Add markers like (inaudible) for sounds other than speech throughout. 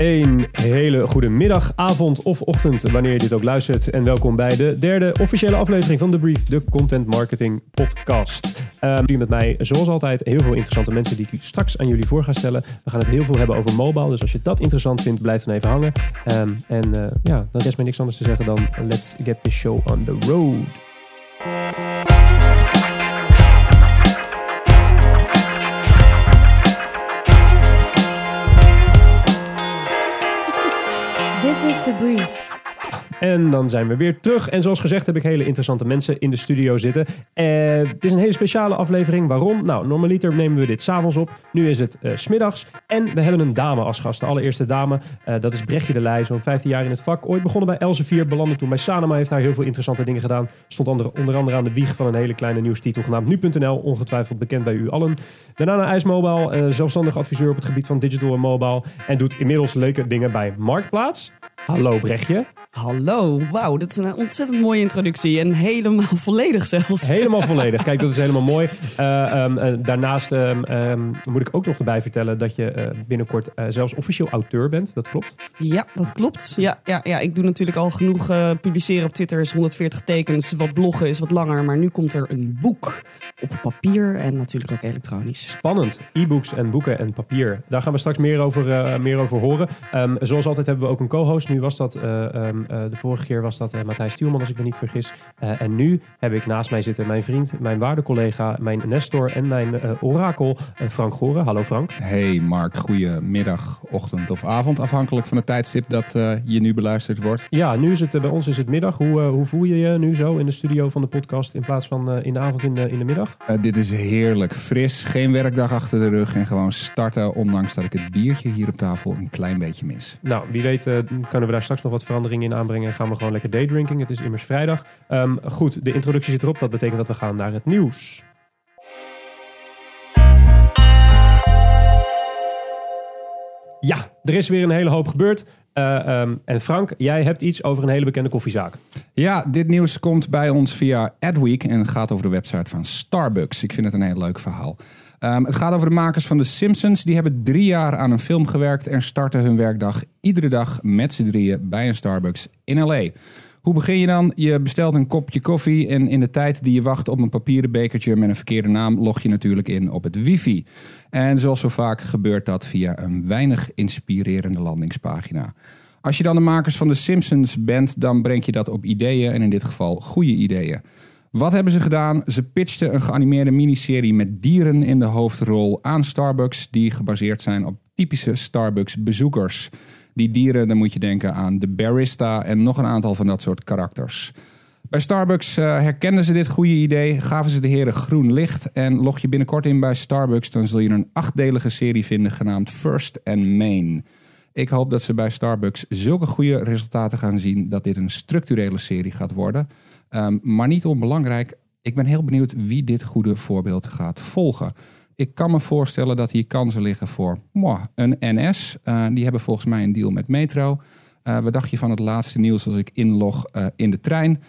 Een hele goede middag, avond of ochtend, wanneer je dit ook luistert. En welkom bij de derde officiële aflevering van The Brief, de Content Marketing Podcast. Um, met mij, zoals altijd, heel veel interessante mensen die ik straks aan jullie voor ga stellen. We gaan het heel veel hebben over mobile, dus als je dat interessant vindt, blijf dan even hangen. Um, en uh, ja, dan rest mij niks anders te zeggen dan let's get the show on the road. En dan zijn we weer terug. En zoals gezegd heb ik hele interessante mensen in de studio zitten. Uh, het is een hele speciale aflevering. Waarom? Nou, normaliter nemen we dit s'avonds op. Nu is het uh, smiddags. En we hebben een dame als gast. De allereerste dame. Uh, dat is Brechtje de Leij. Zo'n 15 jaar in het vak. Ooit begonnen bij Elsevier. Belandde toen bij Sanema. Heeft daar heel veel interessante dingen gedaan. Stond onder, onder andere aan de wieg van een hele kleine nieuwstitel genaamd Nu.nl. Ongetwijfeld bekend bij u allen. Daarna naar IJsmobile. zelfstandig adviseur op het gebied van digital en mobile. En doet inmiddels leuke dingen bij Marktplaats. Hallo Brechtje. Hallo, wauw, dat is een ontzettend mooie introductie en helemaal (laughs) volledig zelfs. Helemaal (laughs) volledig, kijk dat is helemaal mooi. Uh, um, daarnaast um, moet ik ook nog erbij vertellen dat je uh, binnenkort zelfs officieel auteur bent, dat klopt? Ja, dat klopt. Ja, ja, ja ik doe natuurlijk al genoeg publiceren op Twitter, is 140 tekens, wat bloggen is wat langer, maar nu komt er een boek op papier en natuurlijk ook elektronisch. Spannend, e-books en boeken en papier. Daar gaan we straks meer over, meer over horen. Zoals altijd hebben we ook een co-host, nu was dat... Uh, de vorige keer was dat uh, Matthijs Stielman, als ik me niet vergis. En nu heb ik naast mij zitten mijn vriend, mijn waardecollega, mijn Nestor en mijn orakel, Frank Goren. Hallo Frank. Hey Mark, goedemiddag, ochtend of avond, afhankelijk van het tijdstip dat je nu beluisterd wordt. Ja, nu is het bij ons is het middag. Hoe, hoe voel je je nu zo in de studio van de podcast in plaats van in de avond in de, in de middag? dit is heerlijk, fris, geen werkdag achter de rug en gewoon starten, ondanks dat ik het biertje hier op tafel een klein beetje mis. Nou, wie weet kunnen we daar straks nog wat veranderingen in aanbrengen en gaan we gewoon lekker daydrinking. Het is immers vrijdag. Um, goed, de introductie zit erop. Dat betekent dat we gaan naar het nieuws. Ja, er is weer een hele hoop gebeurd. Uh, um, en Frank, jij hebt iets over een hele bekende koffiezaak. Ja, dit nieuws komt bij ons via Adweek en gaat over de website van Starbucks. Ik vind het een heel leuk verhaal. Um, het gaat over de makers van The Simpsons. Die hebben drie jaar aan een film gewerkt en starten hun werkdag iedere dag met z'n drieën bij een Starbucks in LA. Hoe begin je dan? Je bestelt een kopje koffie en in de tijd die je wacht op een papieren bekertje met een verkeerde naam log je natuurlijk in op het wifi. En zoals zo vaak gebeurt dat via een weinig inspirerende landingspagina. Als je dan de makers van The Simpsons bent, dan breng je dat op ideeën en in dit geval goede ideeën. Wat hebben ze gedaan? Ze pitchten een geanimeerde miniserie met dieren in de hoofdrol aan Starbucks, die gebaseerd zijn op typische Starbucks-bezoekers. Die dieren, dan moet je denken aan de barista en nog een aantal van dat soort karakters. Bij Starbucks uh, herkenden ze dit goede idee, gaven ze de heren groen licht en log je binnenkort in bij Starbucks, dan zul je een achtdelige serie vinden genaamd First and Main. Ik hoop dat ze bij Starbucks zulke goede resultaten gaan zien dat dit een structurele serie gaat worden. Um, maar niet onbelangrijk, ik ben heel benieuwd wie dit goede voorbeeld gaat volgen. Ik kan me voorstellen dat hier kansen liggen voor een NS. Uh, die hebben volgens mij een deal met Metro. Uh, wat dacht je van het laatste nieuws als ik inlog uh, in de trein?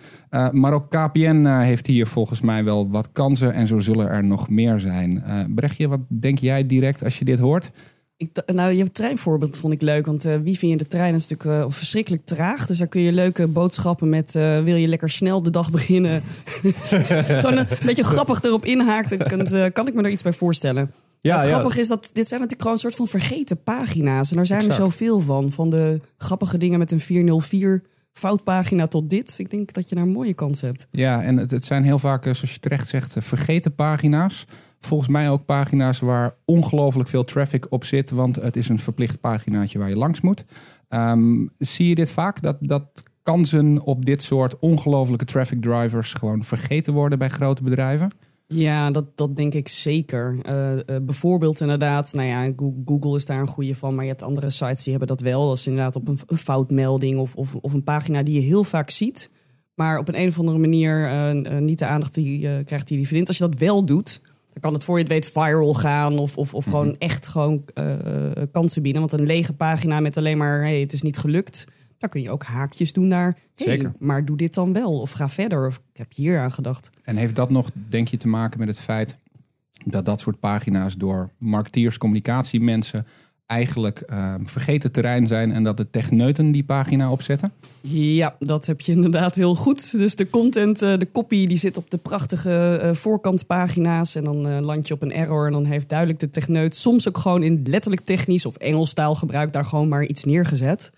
maar ook KPN heeft hier volgens mij wel wat kansen en zo zullen er nog meer zijn. Brechtje, wat denk jij direct als je dit hoort? Ik, nou, je treinvoorbeeld vond ik leuk, want uh, wifi in de trein is natuurlijk uh, verschrikkelijk traag. Dus daar kun je leuke boodschappen met uh, wil je lekker snel de dag beginnen. (laughs) Gewoon een beetje grappig erop inhaakt, kan, kan ik me er iets bij voorstellen. Ja, Wat grappig is dat dit zijn natuurlijk gewoon een soort van vergeten pagina's. En er zijn exact. er zoveel van. Van de grappige dingen met een 404 foutpagina tot dit. Ik denk dat je daar een mooie kans hebt. Ja, en het, het zijn heel vaak, zoals je terecht zegt, vergeten pagina's. Volgens mij ook pagina's waar ongelooflijk veel traffic op zit, want het is een verplicht paginaatje waar je langs moet. Um, zie je dit vaak, dat, dat kansen op dit soort ongelofelijke traffic drivers gewoon vergeten worden bij grote bedrijven? Ja, dat, dat denk ik zeker. Uh, uh, bijvoorbeeld inderdaad, nou ja, Google is daar een goede van, maar je hebt andere sites die hebben dat wel. Dat is inderdaad op een, foutmelding of, of, of een pagina die je heel vaak ziet, maar op een, een of andere manier uh, niet de aandacht die, krijgt die je verdient. Als je dat wel doet, dan kan het voor je het weet viral gaan of, of, of gewoon mhm. echt gewoon kansen bieden. Want een lege pagina met alleen maar, hey, het is niet gelukt dan kun je ook haakjes doen naar. Hey, Zeker. Maar doe dit dan wel. Of ga verder. Of ik heb hier aan gedacht. En heeft dat nog, denk je, te maken met het feit dat dat soort pagina's door marketeers, communicatiemensen eigenlijk eh, vergeten terrein zijn en dat de techneuten die pagina opzetten? Ja, dat heb je inderdaad heel goed. Dus de content, eh, de copy, die zit op de prachtige eh, voorkantpagina's. En dan eh, land je op een error. En dan heeft duidelijk de techneut soms ook gewoon in letterlijk technisch of Engels taalgebruik daar gewoon maar iets neergezet.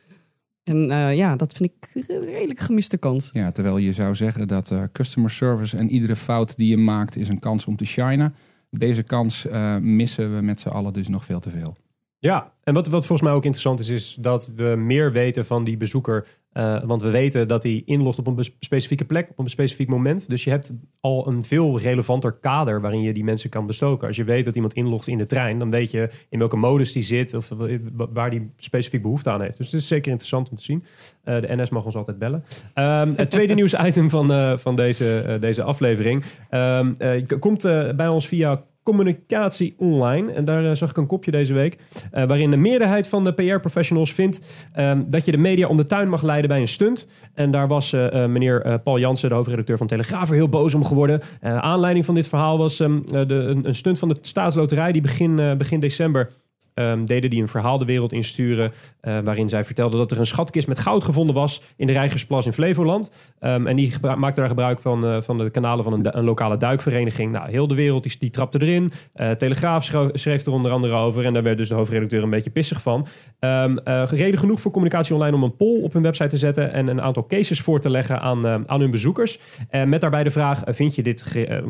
En ja, dat vind ik een redelijk gemiste kans. Ja, terwijl je zou zeggen dat customer service en iedere fout die je maakt is een kans om te shinen. Deze kans missen we met z'n allen dus nog veel te veel. Ja, en wat, wat volgens mij ook interessant is, is dat we meer weten van die bezoeker. Eh, want we weten dat hij inlogt op een specifieke plek, op een specifiek moment. Dus je hebt al een veel relevanter kader waarin je die mensen kan bestoken. Als je weet dat iemand inlogt in de trein, dan weet je in welke modus die zit of wa- waar die specifiek behoefte aan heeft. Dus het is zeker interessant om te zien. Eh, de NS mag ons altijd bellen. Ehm, het tweede (laughs) nieuwsitem van, eh, van deze, deze aflevering Ehm, eh, komt bij ons via communicatie online. En daar eh, zag ik een kopje deze week. eh, waarin de meerderheid van de PR-professionals vindt ehm, dat je de media om de tuin mag leiden bij een stunt. En daar was eh, meneer Paul Jansen, de hoofdredacteur van Telegraaf, er heel boos om geworden. Aanleiding van dit verhaal was ehm, eh, de, een, een stunt van de staatsloterij die begin, begin december. Ehm, deden die een verhaal de wereld insturen. eh, waarin zij vertelde dat er een schatkist met goud gevonden was. in de Rijgersplas in Flevoland. Ehm, en die maakte daar gebruik van, eh, van de kanalen van een, een lokale duikvereniging. Nou, heel de wereld die, die trapte erin. Eh, Telegraaf schreef, er onder andere over. En daar werd dus de hoofdredacteur een beetje pissig van. Ehm, eh, reden genoeg voor communicatie online om een poll op hun website te zetten. en een aantal cases voor te leggen aan, aan hun bezoekers. En met daarbij de vraag: vind je dit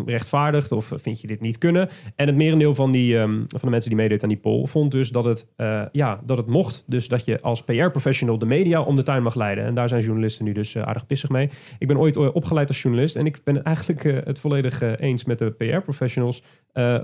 rechtvaardigd of vind je dit niet kunnen? En het merendeel van, die, van de mensen die meedeed aan die poll vond dus dat het, eh, ja, dat het mocht. Dus dat je als PR-professional de media om de tuin mag leiden. En daar zijn journalisten nu dus eh, aardig pissig mee. Ik ben ooit eh, opgeleid als journalist en ik ben (laughs) eigenlijk het volledig eens met de PR-professionals.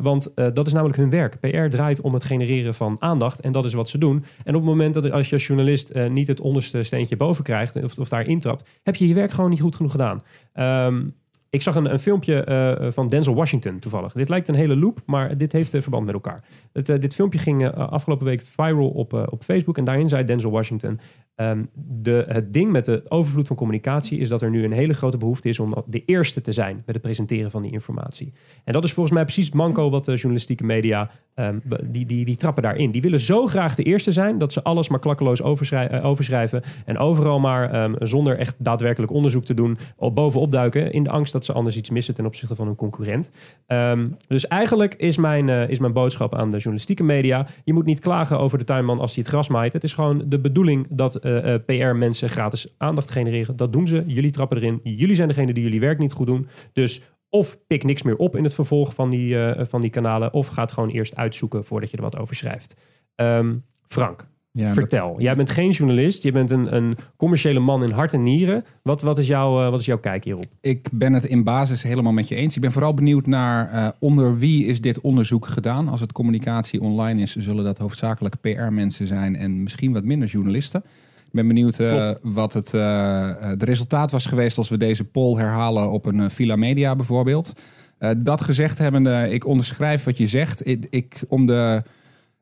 Want dat is namelijk hun werk. PR draait om het genereren van aandacht en dat is wat ze doen. En op het moment dat als je als journalist niet het onderste steentje boven krijgt of, of daar intrapt, heb je je werk gewoon niet goed genoeg gedaan. Ehm, ik zag een, een filmpje eh, van Denzel Washington toevallig. Dit lijkt een hele loop, maar dit heeft eh, verband met elkaar. Het, eh, dit filmpje ging eh, afgelopen week viral op, eh, op Facebook. En daarin zei Denzel Washington... ehm, de, het ding met de overvloed van communicatie... is dat er nu een hele grote behoefte is om de eerste te zijn... met het presenteren van die informatie. En dat is volgens mij precies manco wat de journalistieke media... ehm, die, die, die trappen daarin. Die willen zo graag de eerste zijn... dat ze alles maar klakkeloos overschrij- eh, overschrijven... en overal maar ehm, zonder echt daadwerkelijk onderzoek te doen... op bovenop duiken... in de angst dat ze anders iets missen ten opzichte van hun concurrent. Ehm, dus eigenlijk is mijn, eh, is mijn boodschap aan de journalistieke media... je moet niet klagen over de tuinman als hij het gras maait. Het is gewoon de bedoeling dat eh, eh, PR-mensen gratis aandacht genereren. Dat doen ze. Jullie trappen erin. Jullie zijn degene die jullie werk niet goed doen. Dus of pik niks meer op in het vervolg van die, van die kanalen... of ga het gewoon eerst uitzoeken voordat je er wat over schrijft. Ehm, Frank, Ja, dat- vertel. Jij bent geen journalist. Je bent een, een commerciële man in hart en nieren. Wat, wat, is jouw, eh, wat is jouw kijk hierop? Ik ben het in basis helemaal met je eens. Ik ben vooral benieuwd naar eh, onder wie is dit onderzoek gedaan. Als het communicatie online is, zullen dat hoofdzakelijk PR-mensen zijn en misschien wat minder journalisten. Ik ben benieuwd eh, wat het, resultaat was geweest als we deze poll herhalen op een Villa Media bijvoorbeeld. Dat gezegd hebbende, ik onderschrijf wat je zegt. Ik, ik, om de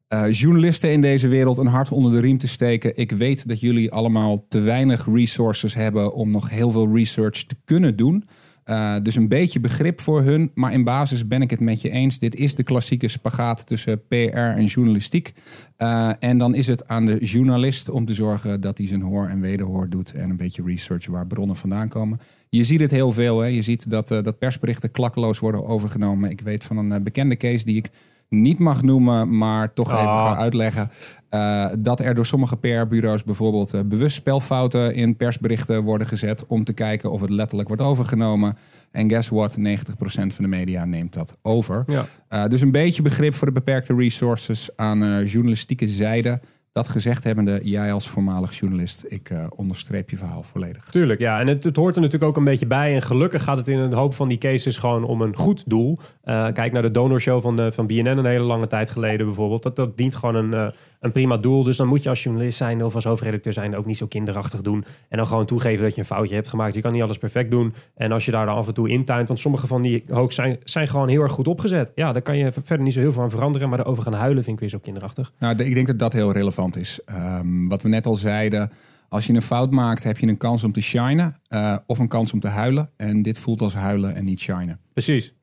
eh, journalisten in deze wereld een hart onder de riem te steken. Ik weet dat jullie allemaal te weinig resources hebben om nog heel veel research te kunnen doen. Eh, dus een beetje begrip voor hun. Maar in basis ben ik het met je eens. Dit is de klassieke spagaat tussen PR en journalistiek. Eh, en dan is het aan de journalist om te zorgen dat hij zijn hoor en wederhoor doet. En een beetje research waar bronnen vandaan komen. Je ziet het heel veel. Hè? Je ziet dat, dat persberichten klakkeloos worden overgenomen. Ik weet van een bekende case die ik niet mag noemen, maar toch even Ah. ga uitleggen. eh, dat er door sommige PR-bureaus bijvoorbeeld eh, bewust spelfouten in persberichten worden gezet. om te kijken of het letterlijk wordt overgenomen. En guess what? 90% van de media neemt dat over. Ja. Eh, dus een beetje begrip voor de beperkte resources aan journalistieke zijde. Dat gezegd hebbende, jij als voormalig journalist, ik eh, onderstreep je verhaal volledig. Tuurlijk, ja. En het, het hoort er natuurlijk ook een beetje bij. En gelukkig gaat het in een hoop van die cases gewoon om een goed doel. Eh, kijk naar de donorshow van, de, van BNN een hele lange tijd geleden bijvoorbeeld. Dat, dat dient gewoon een, eh, een prima doel. Dus dan moet je als journalist zijn of als hoofdredacteur zijn ook niet zo kinderachtig doen. En dan gewoon toegeven dat je een foutje hebt gemaakt. Je kan niet alles perfect doen. En als je daar dan af en toe intuint, want sommige van die hoax zijn, zijn gewoon heel erg goed opgezet. Ja, daar kan je verder niet zo heel veel aan veranderen. Maar erover gaan huilen vind ik weer zo kinderachtig. Nou, ik denk dat dat heel relevant is. Ehm, wat we net al zeiden, als je een fout maakt, heb je een kans om te shinen eh, of een kans om te huilen. En dit voelt als huilen en niet shinen. Precies.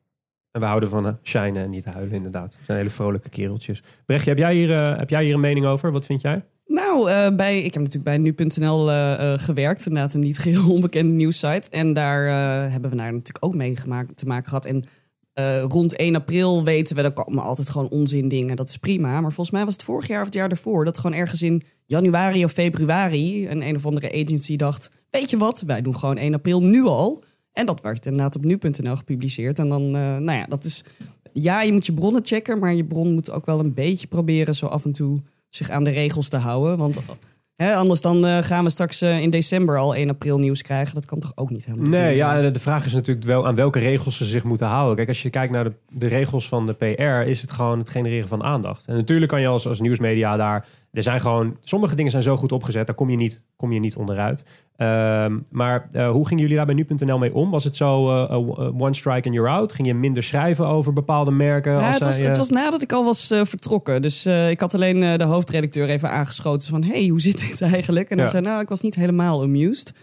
En we houden van uh, shinen en niet huilen, inderdaad. We zijn hele vrolijke kereltjes. Brechtje, heb jij hier, uh, heb jij hier een mening over? Wat vind jij? Nou, uh, bij, ik heb natuurlijk bij nu.nl gewerkt. Inderdaad, een niet geheel (laughs) onbekende nieuwssite. En daar hebben we daar natuurlijk ook mee te maken gehad. En rond 1 april weten we, er komen altijd gewoon onzin dingen. Dat is prima. Maar volgens mij was het vorig jaar of het jaar daarvoor... dat gewoon ergens in januari of februari... een een of andere agency dacht... weet je wat, wij doen gewoon 1 april nu al... En dat werd inderdaad op nu.nl gepubliceerd. En dan, uh, nou ja, dat is. Ja, je moet je bronnen checken, maar je bron moet ook wel een beetje proberen zo af en toe zich aan de regels te houden. Want hè, anders dan uh, gaan we straks uh, in december al 1 april nieuws krijgen. Dat kan toch ook niet helemaal. Nee, ja, de vraag is natuurlijk wel aan welke regels ze zich moeten houden. Kijk, als je kijkt naar de, de regels van de PR, is het gewoon het genereren van aandacht. En natuurlijk kan je als, als nieuwsmedia daar er zijn gewoon, sommige dingen zijn zo goed opgezet, daar kom je niet, kom je niet onderuit. Um, maar uh, hoe gingen jullie daar bij nu.nl mee om? Was het zo uh, one strike and you're out? Ging je minder schrijven over bepaalde merken? Ja, het, was, het was nadat ik al was vertrokken. Dus ik had alleen de hoofdredacteur even aangeschoten van... hey, hoe zit dit (laughs) eigenlijk? En hij zei, nou, ik was niet helemaal amused.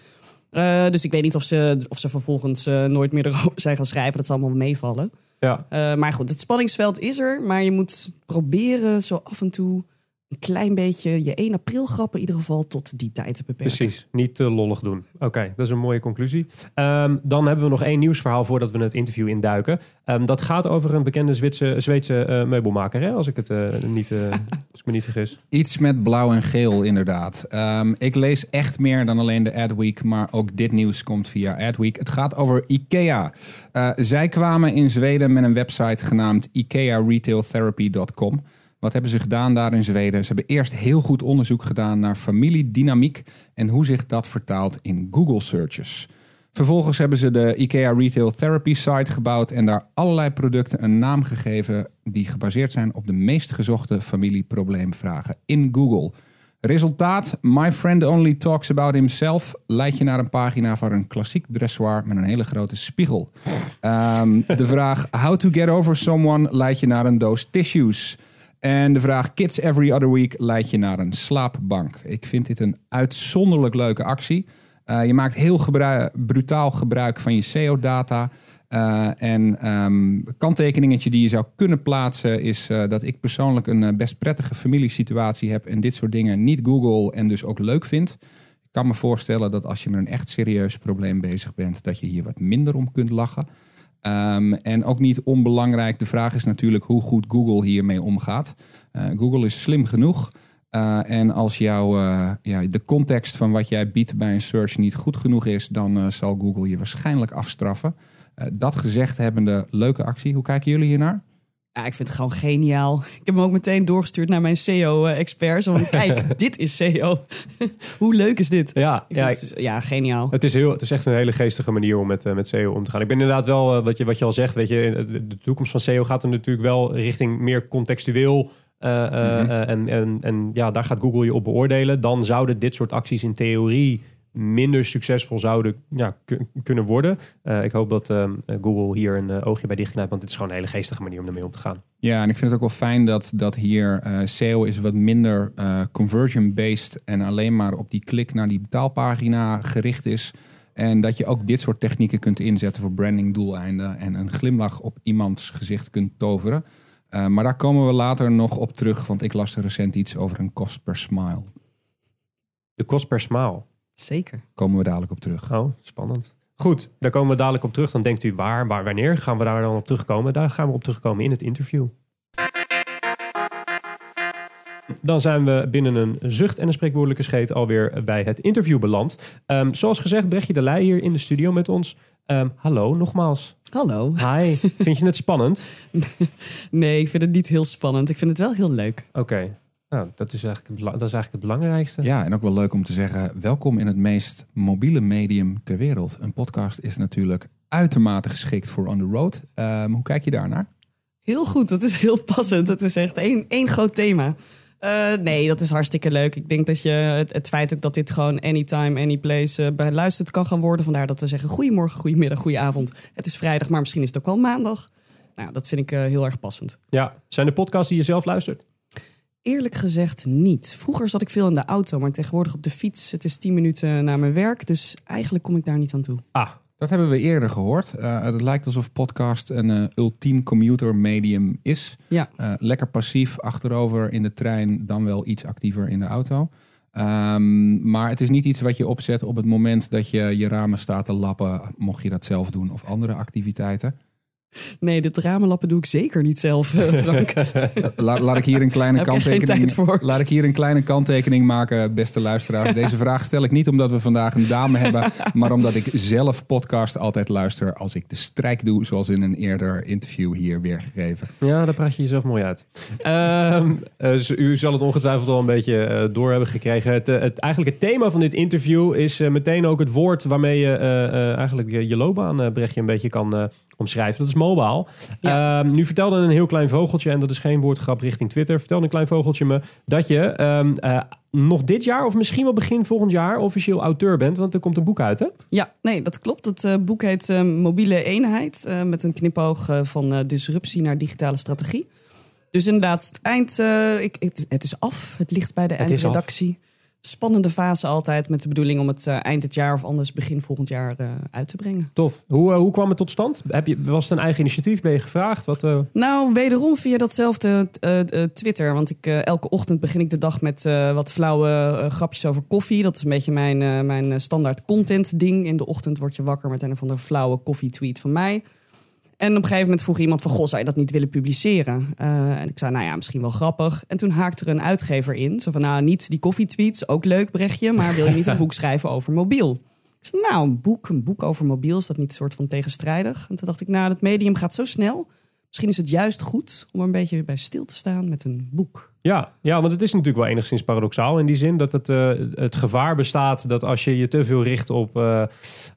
dus ik weet niet of ze, of ze vervolgens nooit meer (laughs) erover zijn gaan schrijven. Dat zal allemaal meevallen. Ja. maar goed, het spanningsveld is er. Maar je moet proberen zo af en toe een klein beetje je 1 april grappen in ieder geval tot die tijd te beperken. Precies, niet te lollig doen. Oké, dat is een mooie conclusie. Um, dan hebben we nog één nieuwsverhaal voordat we het interview induiken. Um, dat gaat over een bekende Zwitse, Zweedse uh, meubelmaker, hè? Als, ik het, uh, niet, uh, (laughs) als ik me niet vergis. Iets met blauw en geel, inderdaad. Um, ik lees echt meer dan alleen de Adweek, maar ook dit nieuws komt via Adweek. Het gaat over IKEA. zij kwamen in Zweden met een website genaamd IKEARetailTherapy.com. Wat hebben ze gedaan daar in Zweden? Ze hebben eerst heel goed onderzoek gedaan naar familiedynamiek en hoe zich dat vertaalt in Google searches. Vervolgens hebben ze de IKEA Retail Therapy site gebouwd en daar allerlei producten een naam gegeven die gebaseerd zijn op de meest gezochte familieprobleemvragen in Google. Resultaat: My friend only talks about himself leidt je naar een pagina van een klassiek dressoir met een hele grote spiegel. Um, de vraag How to get over someone leidt je naar een doos tissues. En de vraag Kids Every Other Week leidt je naar een slaapbank. Ik vind dit een uitzonderlijk leuke actie. Uh, je maakt heel brutaal gebruik van je SEO-data. Uh, en um, kanttekeningetje die je zou kunnen plaatsen is uh, dat ik persoonlijk een best prettige familiesituatie heb en dit soort dingen niet Google en dus ook leuk vind. Ik kan me voorstellen dat als je met een echt serieus probleem bezig bent, dat je hier wat minder om kunt lachen. Um, en ook niet onbelangrijk, de vraag is natuurlijk hoe goed Google hiermee omgaat. Uh, Google is slim genoeg. Uh, en als jouw uh, ja, de context van wat jij biedt bij een search niet goed genoeg is, dan zal Google je waarschijnlijk afstraffen. dat gezegd hebbende, leuke actie. Hoe kijken jullie hiernaar? Ja, ik vind het gewoon geniaal. Ik heb hem ook meteen doorgestuurd naar mijn SEO-expert. Zo van, kijk, (laughs) dit is SEO. (laughs) Hoe leuk is dit? Ja, ja, het, ja, geniaal. Het is, heel, het is echt een hele geestige manier om met, uh, met SEO om te gaan. Ik ben inderdaad wel, uh, wat, je, wat je al zegt, weet je, de toekomst van SEO gaat er natuurlijk wel richting meer contextueel. Uh, mm -hmm. en, en, en ja, daar gaat Google je op beoordelen. Dan zouden dit soort acties in theorie minder succesvol zouden ja, kunnen worden. Uh, ik hoop dat uh, Google hier een uh, oogje bij dichtknijpt, want dit is gewoon een hele geestige manier om ermee om te gaan. Ja, en ik vind het ook wel fijn dat, dat hier SEO is wat minder conversion-based en alleen maar op die klik naar die betaalpagina gericht is. En dat je ook dit soort technieken kunt inzetten voor branding doeleinden en een glimlach op iemands gezicht kunt toveren. maar daar komen we later nog op terug, want ik las er recent iets over een kost per smile. De kost per smile? Zeker. Komen we dadelijk op terug. Oh, spannend. Goed, daar komen we dadelijk op terug. Dan denkt u waar, waar, wanneer gaan we daar dan op terugkomen? Daar gaan we op terugkomen in het interview. Dan zijn we binnen een zucht en een spreekwoordelijke scheet alweer bij het interview beland. Um, zoals gezegd, Brechtje de Leij hier in de studio met ons. Um, hallo, nogmaals. Hallo. Hi, vind je het spannend? (laughs) nee, ik vind het niet heel spannend. Ik vind het wel heel leuk. Oké, nou, dat is, eigenlijk, dat is eigenlijk het belangrijkste. Ja, en ook wel leuk om te zeggen: welkom in het meest mobiele medium ter wereld. Een podcast is natuurlijk uitermate geschikt voor on the road. Um, hoe kijk je daarnaar? Heel goed, dat is heel passend. Het is echt één, één groot thema. Uh, nee, dat is hartstikke leuk. Ik denk dat je het, het feit ook dat dit gewoon anytime, anyplace uh, beluisterd kan gaan worden. Vandaar dat we zeggen goedemorgen, goedemiddag, goedenavond. Het is vrijdag, maar misschien is het ook wel maandag. Nou, dat vind ik uh, heel erg passend. Ja, zijn de podcasts die je zelf luistert? Eerlijk gezegd niet. Vroeger zat ik veel in de auto, maar tegenwoordig op de fiets. Het is 10 minuten naar mijn werk, dus eigenlijk kom ik daar niet aan toe. Ah, Dat hebben we eerder gehoord. Eh, het lijkt alsof podcast een eh, ultiem commuter medium is. Ja. Eh, lekker passief achterover in de trein, dan wel iets actiever in de auto. Ehm, maar het is niet iets wat je opzet op het moment dat je je ramen staat te lappen, mocht je dat zelf doen of andere activiteiten. Nee, dit ramenlappen doe ik zeker niet zelf, eh, (laughs) Frank. La- laat ik hier een kleine kanttekening. Laat ik hier een kleine kanttekening maken, beste luisteraars. (laughs) Deze vraag stel ik niet omdat we vandaag een dame hebben, maar omdat ik zelf podcast altijd luister als ik de strijk doe, zoals in een eerder interview hier weergegeven. Ja, daar praat je jezelf mooi uit. Ehm, eh, u zal het ongetwijfeld al een beetje eh, door hebben gekregen. Het, het, eigenlijk het thema van dit interview is meteen ook het woord waarmee je eh, eh, eigenlijk je, je loopbaan, Brechtje, een beetje kan omschrijven. Dat is mobile. Ja. Ehm, nu vertelde een heel klein vogeltje, en dat is geen woordgrap richting Twitter, vertelde een klein vogeltje me dat je ehm, eh, nog dit jaar of misschien wel begin volgend jaar officieel auteur bent, want er komt een boek uit, hè? Ja, nee, dat klopt. Het eh, boek heet eh, Mobiele Eenheid. eh, met een knipoog van disruptie naar digitale strategie. Dus inderdaad, het eind. ik, het, het is af. Het ligt bij de Het eindredactie. Spannende fase altijd met de bedoeling om het eh, eind dit jaar of anders begin volgend jaar eh, uit te brengen. Tof. Hoe, eh, hoe kwam het tot stand? Heb je, was het een eigen initiatief? Ben je gevraagd? Wat, Nou, wederom via datzelfde Twitter. Want ik, elke ochtend begin ik de dag met wat flauwe grapjes over koffie. Dat is een beetje mijn, mijn standaard content ding. In de ochtend word je wakker met een of andere flauwe koffietweet van mij. En op een gegeven moment vroeg iemand van... Goh, zou je dat niet willen publiceren? Eh, en ik zei, nou ja, misschien wel grappig. En toen haakte er een uitgever in. Zo van, nou, niet die koffietweets, ook leuk berichtje... maar wil je niet een (laughs) boek schrijven over mobiel? Ik zei, nou, een boek, een boek over mobiel, is dat niet een soort van tegenstrijdig? En toen dacht ik, nou, het medium gaat zo snel... Misschien is het juist goed om er een beetje bij stil te staan met een boek. Ja, ja, want het is natuurlijk wel enigszins paradoxaal in die zin dat het, eh, het gevaar bestaat dat als je je te veel richt op, eh,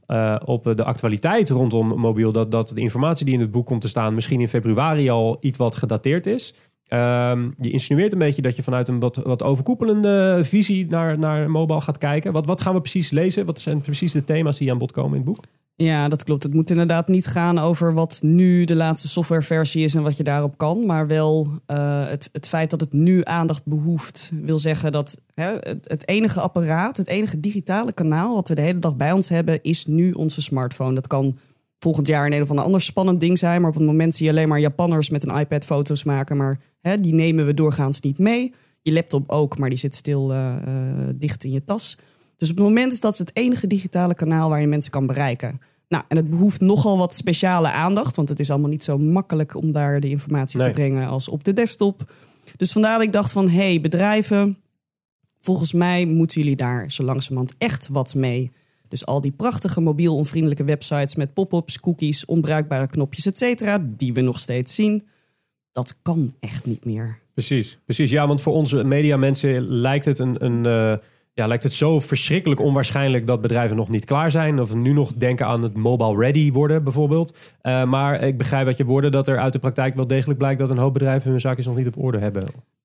eh, op de actualiteit rondom mobiel, dat, dat de informatie die in het boek komt te staan misschien in februari al iets wat gedateerd is. Ehm, je insinueert een beetje dat je vanuit een wat, wat overkoepelende visie naar, naar mobile gaat kijken. Wat, wat gaan we precies lezen? Wat zijn precies de thema's die aan bod komen in het boek? Ja, dat klopt. Het moet inderdaad niet gaan over wat nu de laatste softwareversie is en wat je daarop kan. Maar wel eh, het, het feit dat het nu aandacht behoeft, wil zeggen dat hè, het, het enige apparaat, het enige digitale kanaal wat we de hele dag bij ons hebben, is nu onze smartphone. Dat kan volgend jaar een, een of ander ander spannend ding zijn. Maar op het moment zie je alleen maar Japanners met een iPad foto's maken. Maar hè, die nemen we doorgaans niet mee. Je laptop ook, maar die zit stil eh, eh, dicht in je tas. Dus op het moment is dat het enige digitale kanaal waar je mensen kan bereiken. Nou, en het behoeft nogal wat speciale aandacht, want het is allemaal niet zo makkelijk om daar de informatie Nee. te brengen als op de desktop. Dus vandaar dat ik dacht van, hey, bedrijven, volgens mij moeten jullie daar zo langzamerhand echt wat mee. Dus al die prachtige mobiel onvriendelijke websites met pop-ups, cookies, onbruikbare knopjes, et cetera, die we nog steeds zien, dat kan echt niet meer. Precies, precies. Ja, want voor onze mediamensen lijkt het een, een eh, ja, lijkt het zo verschrikkelijk onwaarschijnlijk dat bedrijven nog niet klaar zijn. Of nu nog denken aan het mobile ready worden, bijvoorbeeld. Eh, maar ik begrijp uit je woorden dat er uit de praktijk wel degelijk blijkt dat een hoop bedrijven hun zaakjes nog niet op orde hebben.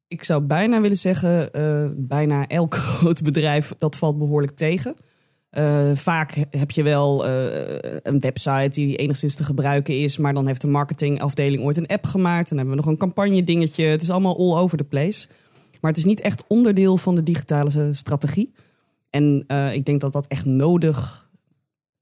Ik zou bijna willen zeggen, eh, bijna elk (laughs) groot bedrijf, dat valt behoorlijk tegen. Eh, vaak heb je wel eh, een website die enigszins te gebruiken is, maar dan heeft de marketingafdeling ooit een app gemaakt. Dan hebben we nog een campagne dingetje. Het is allemaal all over the place. Maar het is niet echt onderdeel van de digitale strategie. En eh, ik denk dat dat echt nodig,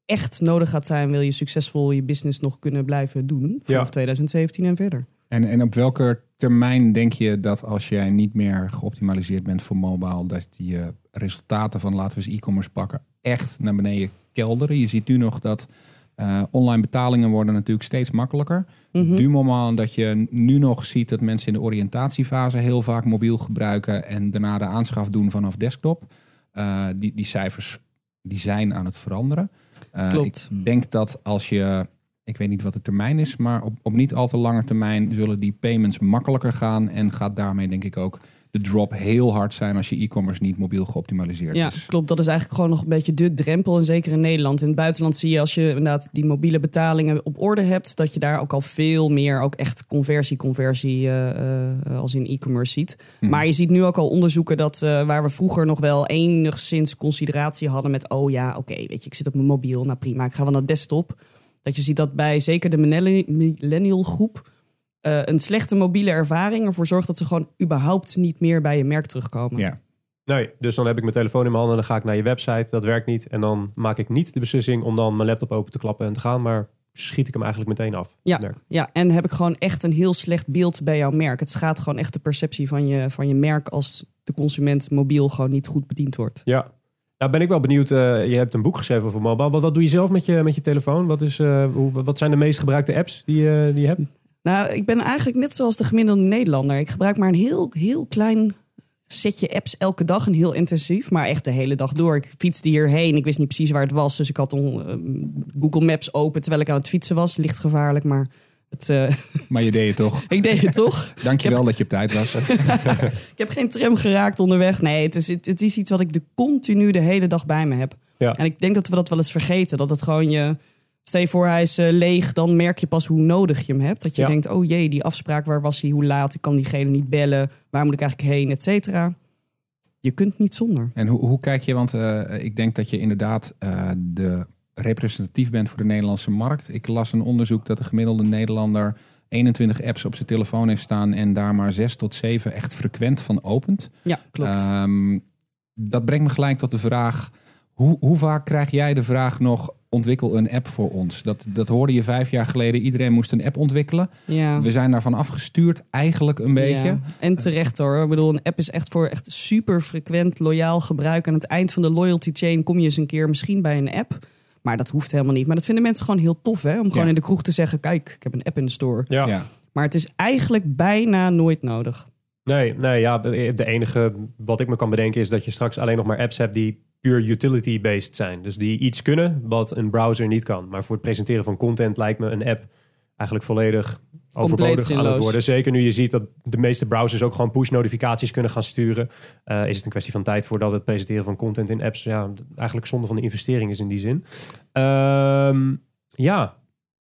echt nodig gaat zijn, wil je succesvol je business nog kunnen blijven doen vanaf Ja. 2017 en verder. En, en op welke termijn denk je dat als jij niet meer geoptimaliseerd bent voor mobile, dat je resultaten van, laten we eens e-commerce pakken, echt naar beneden kelderen? Je ziet nu nog dat eh, online betalingen worden natuurlijk steeds makkelijker. Mhm. Du moment dat je nu nog ziet dat mensen in de oriëntatiefase heel vaak mobiel gebruiken en daarna de aanschaf doen vanaf desktop. Eh, die, die cijfers die zijn aan het veranderen. Eh, Klopt. Ik denk dat als je, ik weet niet wat de termijn is, maar op, op niet al te lange termijn zullen die payments makkelijker gaan en gaat daarmee denk ik ook de drop heel hard zijn als je e-commerce niet mobiel geoptimaliseerd Ja, is. klopt. Dat is eigenlijk gewoon nog een beetje de drempel. En zeker in Nederland. In het buitenland zie je als je inderdaad die mobiele betalingen op orde hebt, dat je daar ook al veel meer ook echt conversie, conversie eh, eh, als in e-commerce ziet. Mhm. Maar je ziet nu ook al onderzoeken dat eh, waar we vroeger nog wel enigszins consideratie hadden met, oh ja, oké, weet je, ik zit op mijn mobiel, nou prima, ik ga wel naar desktop. Dat je ziet dat bij zeker de millenni- millennial groep eh, een slechte mobiele ervaring ervoor zorgt dat ze gewoon überhaupt niet meer bij je merk terugkomen. Ja. Nee, dus dan heb ik mijn telefoon in mijn handen en dan ga ik naar je website. Dat werkt niet. En dan maak ik niet de beslissing om dan mijn laptop open te klappen en te gaan. Maar schiet ik hem eigenlijk meteen af. Ja, ja, en heb ik gewoon echt een heel slecht beeld bij jouw merk. Het schaadt gewoon echt de perceptie van je, van je merk als de consument mobiel gewoon niet goed bediend wordt. Ja. Nou ben ik wel benieuwd. eh, je hebt een boek geschreven over mobile. Wat, wat doe je zelf met je, met je telefoon? Wat, is, eh, hoe, wat zijn de meest gebruikte apps die, eh, die je hebt? Nou, ik ben eigenlijk net zoals de gemiddelde Nederlander. Ik gebruik maar een heel, heel klein setje apps elke dag en heel intensief. Maar echt de hele dag door. Ik fietste hierheen. Ik wist niet precies waar het was. Dus ik had ehm, Google Maps open terwijl ik aan het fietsen was. Licht gevaarlijk, maar het, eh, Maar je deed het toch. (laughs) ik deed het toch. Dankjewel dat je op tijd was. (laughs) Ik heb geen tram geraakt onderweg. Nee, het is, het, het is iets wat ik de continu de hele dag bij me heb. Ja. En ik denk dat we dat wel eens vergeten. Dat het gewoon je... Stel je voor, hij is eh, leeg. Dan merk je pas hoe nodig je hem hebt. Dat je Ja. denkt, oh jee, die afspraak, waar was hij? Hoe laat? Ik kan diegene niet bellen. Waar moet ik eigenlijk heen? Et cetera. Je kunt niet zonder. En hoe, hoe kijk je, want eh, ik denk dat je inderdaad eh, de representatief bent voor de Nederlandse markt. Ik las een onderzoek dat de gemiddelde Nederlander 21 apps op zijn telefoon heeft staan en daar maar 6 tot 7 echt frequent van opent. Ja, klopt. Ehm, dat brengt me gelijk tot de vraag, hoe, hoe vaak krijg jij de vraag nog, ontwikkel een app voor ons? Dat, dat hoorde je vijf jaar geleden, iedereen moest een app ontwikkelen. ja. We zijn daarvan afgestuurd, eigenlijk een beetje. Ja, en terecht hoor. Ik bedoel, een app is echt voor echt super frequent, loyaal gebruik. Aan het eind van de loyalty chain kom je eens een keer misschien bij een app. Maar dat hoeft helemaal niet. Maar dat vinden mensen gewoon heel tof, hè? Om gewoon Ja. in de kroeg te zeggen: kijk, ik heb een app in de store. Ja. Ja. Maar het is eigenlijk bijna nooit nodig. Nee, nee ja, de enige wat ik me kan bedenken is dat je straks alleen nog maar apps hebt die puur utility-based zijn. Dus die iets kunnen wat een browser niet kan. Maar voor het presenteren van content lijkt me een app eigenlijk volledig overbodig aan het worden. Zeker nu je ziet dat de meeste browsers ook gewoon push-notificaties kunnen gaan sturen. eh, is het een kwestie van tijd voordat het presenteren van content in apps ja, eigenlijk zonde van de investering is in die zin. Ehm, ja,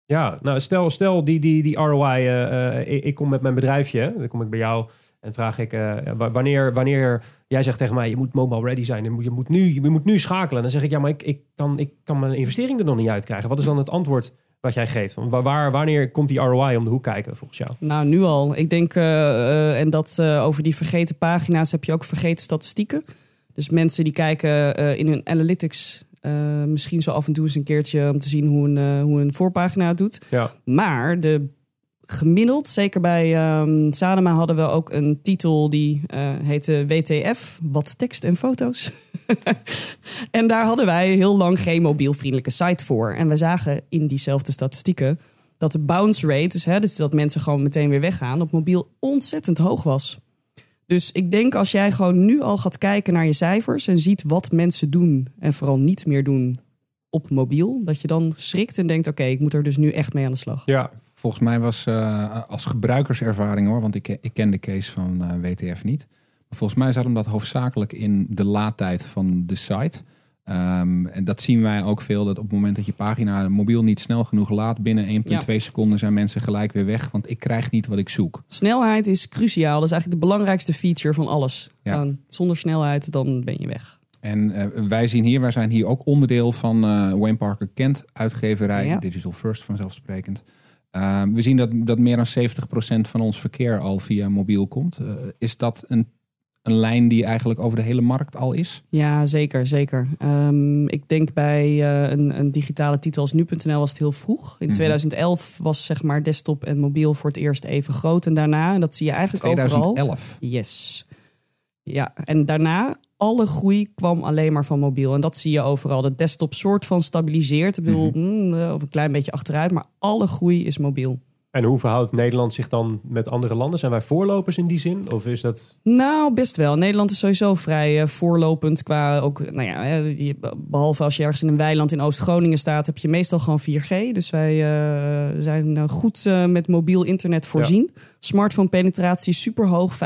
ja, nou stel, stel die, die, die ROI, eh, eh, ik, ik kom met mijn bedrijfje, dan kom ik bij jou en vraag ik wa- wanneer, wanneer jij zegt tegen mij, je moet mobile ready zijn, je moet, je moet, nu, je moet nu schakelen. Dan zeg ik, ja, maar ik, ik, kan, ik kan mijn investering er nog niet uitkrijgen. Wat is dan het antwoord wat jij geeft? Waar, waar- wanneer komt die ROI om de hoek kijken volgens jou? Nou, nu al. Ik denk, eh, eh, en dat eh, over die vergeten pagina's heb je ook vergeten statistieken. Dus mensen die kijken in hun analytics misschien zo af en toe eens een keertje om te zien hoe een, hoe een voorpagina het doet. Ja, Maar de gemiddeld, zeker bij ehm Sadema hadden we ook een titel die eh, heette WTF, wat tekst en foto's. (laughs) en daar hadden wij heel lang geen mobielvriendelijke site voor. En we zagen in diezelfde statistieken dat de bounce rate, dus, hè, dus dat mensen gewoon meteen weer weggaan, op mobiel ontzettend hoog was. Dus ik denk als jij gewoon nu al gaat kijken naar je cijfers en ziet wat mensen doen en vooral niet meer doen op mobiel, dat je dan schrikt en denkt: oké, ik moet er dus nu echt mee aan de slag. ja, Volgens mij was eh, als gebruikerservaring hoor, want ik, ik ken de case van eh, WTF niet. Maar volgens mij zat hem dat hoofdzakelijk in de laadtijd van de site. Ehm, en dat zien wij ook veel, dat op het moment dat je pagina mobiel niet snel genoeg laat, binnen 1,2 seconden zijn mensen gelijk weer weg, want ik krijg niet wat ik zoek. Snelheid is cruciaal. Dat is eigenlijk de belangrijkste feature van alles. Ja. Zonder snelheid, dan ben je weg. En eh, wij zien hier, wij zijn hier ook onderdeel van eh, Wayne Parker Kent uitgeverij, Ja. Digital First vanzelfsprekend. Ehm, we zien dat, dat meer dan 70% van ons verkeer al via mobiel komt. Eh, is dat een, een lijn die eigenlijk over de hele markt al is? Ja, zeker, zeker. Ehm, ik denk bij eh, een, een digitale titel als nu.nl was het heel vroeg. In Mhm. 2011 was zeg maar desktop en mobiel voor het eerst even groot. En daarna, en dat zie je eigenlijk overal. 2011. Yes. Ja, en daarna, alle groei kwam alleen maar van mobiel. En dat zie je overal. De desktop soort van stabiliseert. Ik bedoel, mm, eh, of een klein beetje achteruit. Maar alle groei is mobiel. En hoe verhoudt Nederland zich dan met andere landen? Zijn wij voorlopers in die zin? Of is dat... Nou, best wel. Nederland is sowieso vrij eh, voorlopend qua ook, nou ja, je- behalve als je ergens in een weiland in Oost-Groningen staat, heb je meestal gewoon 4G. Dus wij eh, zijn eh, goed eh, met mobiel internet voorzien. Smartphone penetratie super hoog, 85%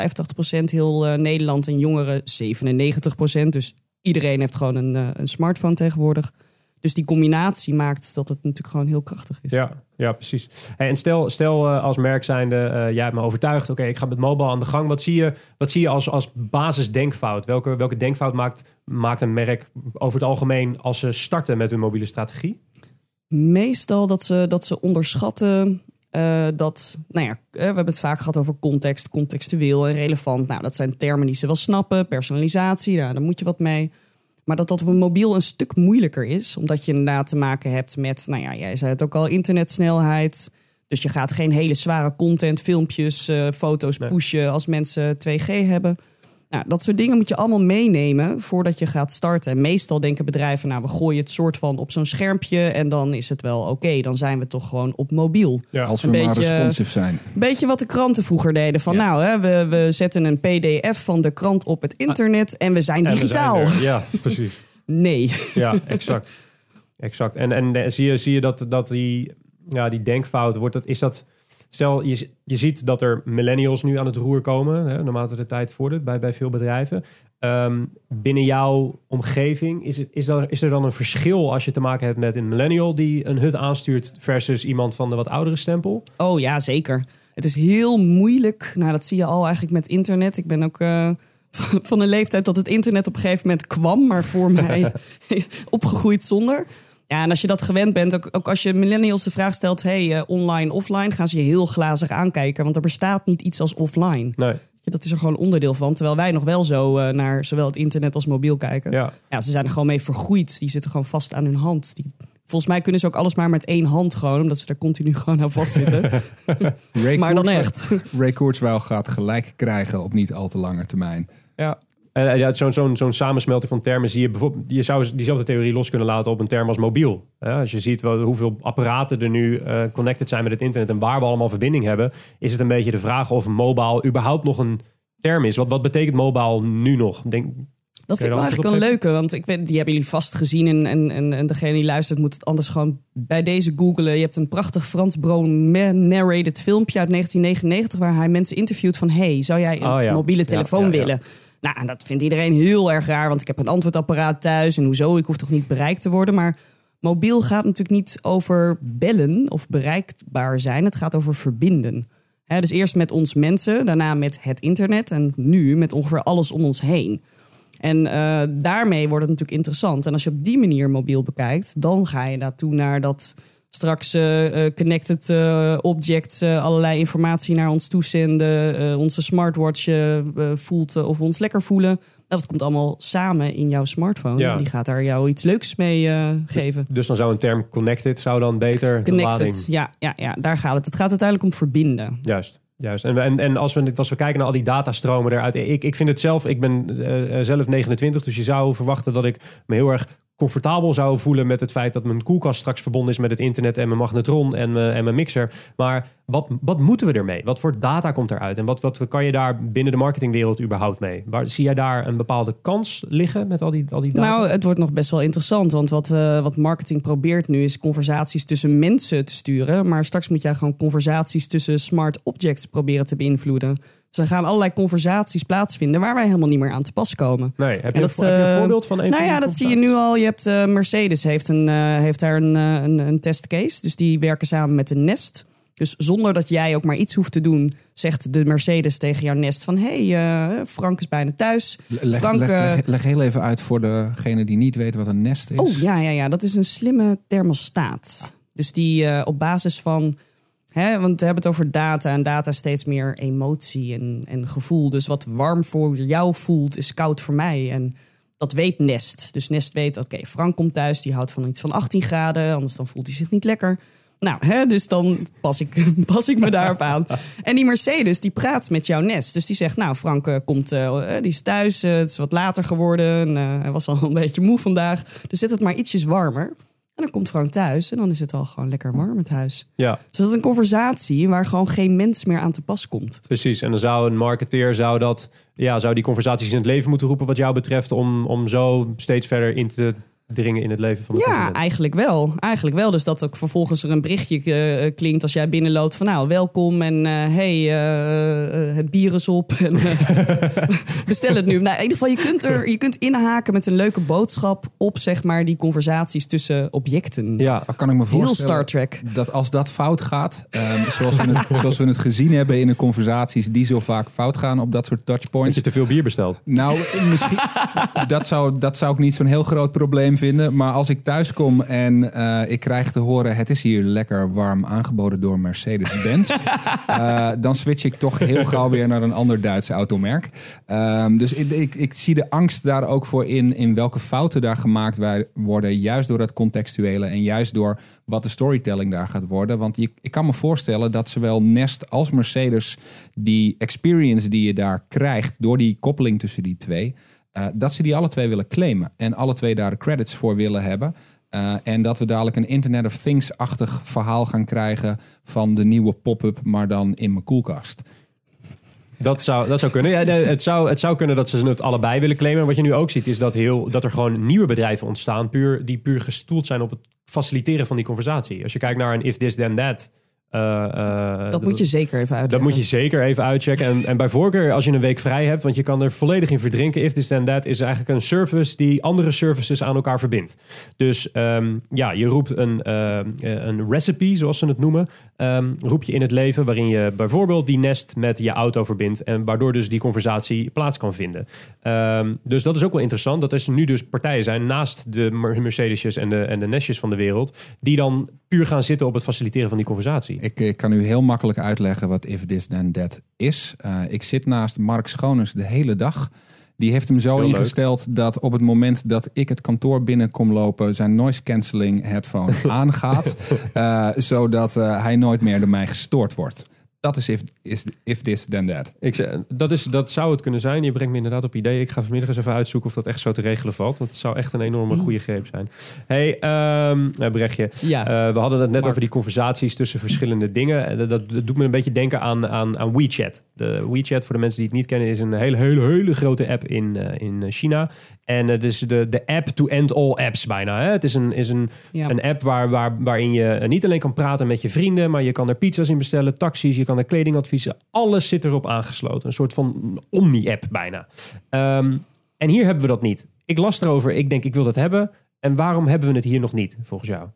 heel eh, Nederland en jongeren 97%. Dus iedereen heeft gewoon een, eh, een smartphone tegenwoordig. Dus die combinatie maakt dat het natuurlijk gewoon heel krachtig is. Ja, ja precies. En stel, stel eh, als merk zijnde, eh jij hebt me overtuigd. Oké, ik ga met mobile aan de gang. Wat zie je, wat zie je als, als basisdenkfout? Welke, welke denkfout maakt, maakt een merk over het algemeen als ze starten met hun mobiele strategie? Meestal dat ze, dat ze onderschatten eh, dat, nou ja, we hebben het vaak gehad over context, contextueel en relevant. Nou, dat zijn termen die ze wel snappen. Personalisatie, nou, daar moet je wat mee. Maar dat dat op een mobiel een stuk moeilijker is, omdat je inderdaad te maken hebt met, nou ja, jij zei het ook al, internetsnelheid. Dus je gaat geen hele zware content, filmpjes, eh, foto's Nee. pushen als mensen 2G hebben. Nou, dat soort dingen moet je allemaal meenemen voordat je gaat starten. En meestal denken bedrijven, nou, we gooien het soort van op zo'n schermpje en dan is het wel oké. dan zijn we toch gewoon op mobiel. Ja. Als we Een maar beetje- responsive zijn. Beetje wat de kranten vroeger deden. Van Ja. nou, hè, we, we zetten een pdf van de krant op het internet en we zijn we digitaal. zijn. Ja, precies. (laughs) Nee. Ja, exact. exact. En, en eh, zie je, zie je dat, dat die, ja, die denkfout wordt, dat, is dat... Stel, je, je ziet dat er millennials nu aan het roer komen, hè, naarmate de tijd vordert, bij, bij veel bedrijven. Ehm, binnen jouw omgeving, is, is, er, is er dan een verschil als je te maken hebt met een millennial die een hut aanstuurt versus iemand van de wat oudere stempel? Oh ja, zeker. Het is heel moeilijk. Nou, dat zie je al eigenlijk met internet. Ik ben ook eh, (laughs) van een leeftijd dat het internet op een gegeven moment kwam, maar voor (laughs) mij opgegroeid zonder. Ja, en als je dat gewend bent, ook, ook als je millennials de vraag stelt: hey, eh, online, offline, gaan ze je heel glazig aankijken. Want er bestaat niet iets als offline. Nee, Ja, Dat is er gewoon onderdeel van. Terwijl wij nog wel zo eh, naar zowel het internet als mobiel kijken. ja. Ja, ze zijn er gewoon mee vergroeid. Die zitten gewoon vast aan hun hand. Die, volgens mij kunnen ze ook alles maar met één hand gewoon, omdat ze er continu gewoon aan vastzitten. (laughs) Maar dan echt. Ray Kurzweil gaat gelijk krijgen op niet al te lange termijn. Ja. En eh, ja, zo'n zo'n zo'n samensmelting van termen zie je bijvoorbeeld. Je zou diezelfde theorie los kunnen laten op een term als mobiel. Ja, als je ziet wel, hoeveel apparaten er nu eh, connected zijn met het internet en waar we allemaal verbinding hebben, is het een beetje de vraag of mobile überhaupt nog een term is. Wat, wat betekent mobile nu nog? Denk, Dat vind ik wel eigenlijk een leuke, want ik weet, die hebben jullie vast gezien. En, en, en, en degene die luistert moet het anders gewoon bij deze googlen. Je hebt een prachtig Frans Brown narrated filmpje uit 1999... waar hij mensen interviewt van... hey, zou jij een Oh ja. mobiele telefoon ja, ja. willen? Nou, en dat vindt iedereen heel erg raar... want ik heb een antwoordapparaat thuis en hoezo? Ik hoef toch niet bereikt te worden? Maar mobiel gaat natuurlijk niet over bellen of bereikbaar zijn. Het gaat over verbinden. Dus eerst met ons mensen, daarna met het internet... en nu met ongeveer alles om ons heen. En eh, daarmee wordt het natuurlijk interessant. En als je op die manier mobiel bekijkt, dan ga je naartoe naar dat straks eh, connected eh, objects allerlei informatie naar ons toezenden, onze smartwatch voelt of we ons lekker voelen. Nou, dat komt allemaal samen in jouw smartphone. Ja. Die gaat daar jou iets leuks mee geven. dus dan zou een term connected zou dan beter de lading. Connected, ja, ja, ja, daar gaat het. Het gaat uiteindelijk om verbinden. Juist. Juist. En, en, en als, we, als we kijken naar al die datastromen eruit. Ik, ik vind het zelf, ik ben zelf 29, dus je zou verwachten dat ik me heel erg comfortabel zou voelen met het feit dat mijn koelkast straks verbonden is met het internet en mijn magnetron en mijn, en mijn mixer. Maar wat, wat moeten we ermee? Wat voor data komt eruit? En wat, wat kan je daar binnen de marketingwereld überhaupt mee? Waar, zie jij daar een bepaalde kans liggen met al die, al die data? Nou, het wordt nog best wel interessant. Want wat, eh, wat marketing probeert nu is conversaties tussen mensen te sturen. Maar straks moet jij gewoon conversaties tussen smart objects proberen te beïnvloeden. Dus er gaan allerlei conversaties plaatsvinden waar wij helemaal niet meer aan te pas komen. nee, heb je, En een, dat, vo- heb je een eh, voorbeeld van een Nou van ja, dat zie je nu al. Je hebt eh, Mercedes heeft, een, eh, heeft daar een, een, een testcase. Dus die werken samen met de Nest. Dus zonder dat jij ook maar iets hoeft te doen, zegt de Mercedes tegen jouw Nest van... hé, hey, eh, Frank is bijna thuis. Leg, Frank, leg, leg, leg heel even uit voor degene die niet weet wat een nest is. Oh ja, ja, ja, dat is een slimme thermostaat. Dus die op basis van. Hè, want we hebben het over data en data steeds meer emotie en, en gevoel. Dus wat warm voor jou voelt, is koud voor mij. En dat weet Nest. Dus Nest weet, oké, Frank komt thuis, die houdt van iets van 18 graden, anders dan voelt hij zich niet lekker. Nou, hè, dus dan pas ik, (laughs) pas ik me daarop aan. En die Mercedes, die praat met jouw Nest. Dus die zegt, nou, Frank eh, komt, eh, die is thuis, eh, het is wat later geworden. En, eh, hij was al een (laughs) beetje moe vandaag. Dus zet het maar ietsjes warmer. En dan komt Frank thuis en dan is het al gewoon lekker warm het huis. Ja, Dus dat is een conversatie waar gewoon geen mens meer aan te pas komt. precies. En dan zou een marketeer zou dat, ja, zou die conversaties in het leven moeten roepen wat jou betreft, om, om zo steeds verder in te dringen in het leven van de Ja, eigenlijk wel. Eigenlijk wel. Dus dat ook vervolgens er een berichtje eh, klinkt als jij binnenloopt van nou, welkom en eh, hey, eh, het bier is op (laughs) en (laughs) bestel het nu. Nou, in ieder geval, je kunt, er, je kunt inhaken met een leuke boodschap op zeg maar die conversaties tussen objecten. Ja, kan ik me Heel voorstellen Star Trek. dat als dat fout gaat, ehm, zoals, we het, zoals we het gezien hebben in de conversaties die zo vaak fout gaan op dat soort dat touchpoints. je te veel bier bestelt. Nou, misschien, dat, zou, dat zou ik niet zo'n heel groot probleem slim vinden. Maar als ik thuis kom en eh, ik krijg te horen... het is hier lekker warm aangeboden door Mercedes-Benz... (laughs) eh, dan switch ik toch heel gauw weer naar een ander Duitse automerk. Ehm, dus ik, ik, ik zie de angst daar ook voor in... in welke fouten daar gemaakt worden... juist door dat contextuele en juist door wat de storytelling daar gaat worden. Want je, ik kan me voorstellen dat zowel Nest als Mercedes... die experience die je daar krijgt door die koppeling tussen die twee... eh, dat ze die alle twee willen claimen. En alle twee daar de credits voor willen hebben. Eh, en dat we dadelijk een Internet of Things-achtig verhaal gaan krijgen... van de nieuwe pop-up, maar dan in mijn koelkast. Dat zou, dat zou kunnen. Ja, het, zou, het zou kunnen dat ze het allebei willen claimen. Wat je nu ook ziet is dat, heel, dat er gewoon nieuwe bedrijven ontstaan... Puur, die puur gestoeld zijn op het faciliteren van die conversatie. Als je kijkt naar een if this then that... eh, eh, Dat moet je zeker even Dat uitleggen. moet je zeker even uitchecken. En, en bij voorkeur als je een week vrij hebt, want je kan er volledig in verdrinken. If this then that is eigenlijk een service die andere services aan elkaar verbindt. Dus ehm, ja, je roept een, eh, een recipe, zoals ze het noemen, ehm, roep je in het leven waarin je bijvoorbeeld die nest met je auto verbindt en waardoor dus die conversatie plaats kan vinden. Ehm, dus dat is ook wel interessant. Dat er nu dus partijen zijn naast de Mer- Mercedesjes en de, en de Nestjes van de wereld, die dan puur gaan zitten op het faciliteren van die conversatie. Ik, ik kan u heel makkelijk uitleggen wat If This Then That is. Eh, ik zit naast Mark Schoners de hele dag. Die heeft hem zo leuk. ingesteld dat op het moment dat ik het kantoor binnen kom lopen... zijn noise cancelling headphone (laughs) aangaat. eh, zodat eh, hij nooit meer door mij gestoord wordt. Dat is If, is, if This Then That. Ik dat, is, dat zou het kunnen zijn. Je brengt me inderdaad op idee. Ik ga vanmiddag eens even uitzoeken of dat echt zo te regelen valt. Want het zou echt een enorme goede greep zijn. hey, ehm eh, Brechtje. Ja. Eh, we hadden het net Mark. over die conversaties tussen verschillende dingen. En Dat, dat, dat doet me een beetje denken aan, aan, aan WeChat. De WeChat, voor de mensen die het niet kennen, is een hele, hele, hele grote app in, eh, in China. En het is de, de app to end all apps bijna. Hè? Het is een, is een, Ja. een app waar, waar, waarin je niet alleen kan praten met je vrienden, maar je kan er pizza's in bestellen, taxis, je kan er kledingadviezen. Alles zit erop aangesloten. Een soort van omni-app bijna. Ehm, en hier hebben we dat niet. Ik las erover, ik denk ik wil dat hebben. En waarom hebben we het hier nog niet, volgens jou?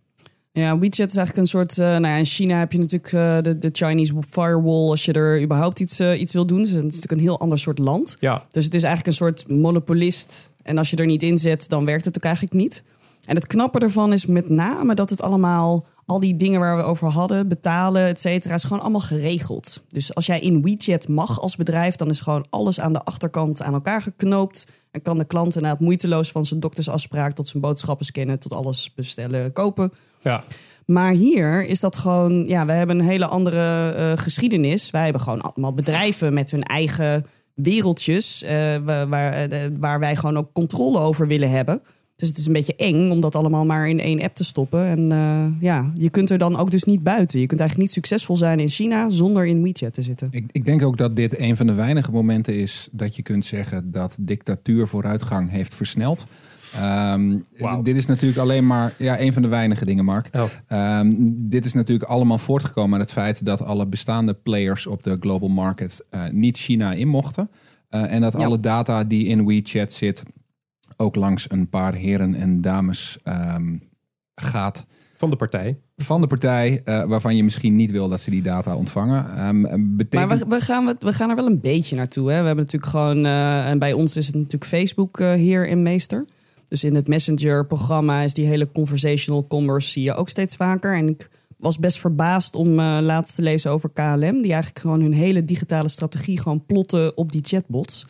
Ja, WeChat is eigenlijk een soort. eh, nou ja, in China heb je natuurlijk eh, de, de Chinese firewall. Als je er überhaupt iets, eh, iets wil doen. Dus het is natuurlijk een heel ander soort land. Ja, Dus het is eigenlijk een soort monopolist. En als je er niet in zet, dan werkt het ook eigenlijk niet. En het knappe ervan is met name dat het allemaal, al die dingen waar we over hadden, betalen, et cetera, is gewoon allemaal geregeld. Dus als jij in WeChat mag als bedrijf, dan is gewoon alles aan de achterkant aan elkaar geknoopt. En kan de klant inderdaad moeiteloos van zijn doktersafspraak tot zijn boodschappen scannen, tot alles bestellen, kopen. ja. Maar hier is dat gewoon, ja, we hebben een hele andere eh, geschiedenis. Wij hebben gewoon allemaal bedrijven met hun eigen wereldjes, eh, wa- waar, eh, waar wij gewoon ook controle over willen hebben. Dus het is een beetje eng om dat allemaal maar in één app te stoppen. En eh, ja, je kunt er dan ook dus niet buiten. Je kunt eigenlijk niet succesvol zijn in China zonder in WeChat te zitten. Ik, ik denk ook dat dit een van de weinige momenten is dat je kunt zeggen dat dictatuur vooruitgang heeft versneld. Ehm. Dit is natuurlijk alleen maar ja, een van de weinige dingen, Mark. Oh. Ehm, dit is natuurlijk allemaal voortgekomen uit het feit dat alle bestaande players op de global market eh, niet China in mochten. Eh, en dat Ja. alle data die in WeChat zit ook langs een paar heren en dames ehm, gaat Van de partij. van de partij eh, waarvan je misschien niet wil dat ze die data ontvangen. Ehm, betekent... Maar we, we, gaan, we, we gaan er wel een beetje naartoe. Hè? We hebben natuurlijk gewoon, eh, en bij ons is het natuurlijk Facebook eh, heer en meester. Dus in het Messenger-programma is die hele conversational commerce zie je ook steeds vaker. En ik was best verbaasd om eh, laatst te lezen over KLM, die eigenlijk gewoon hun hele digitale strategie gewoon plotten op die chatbots.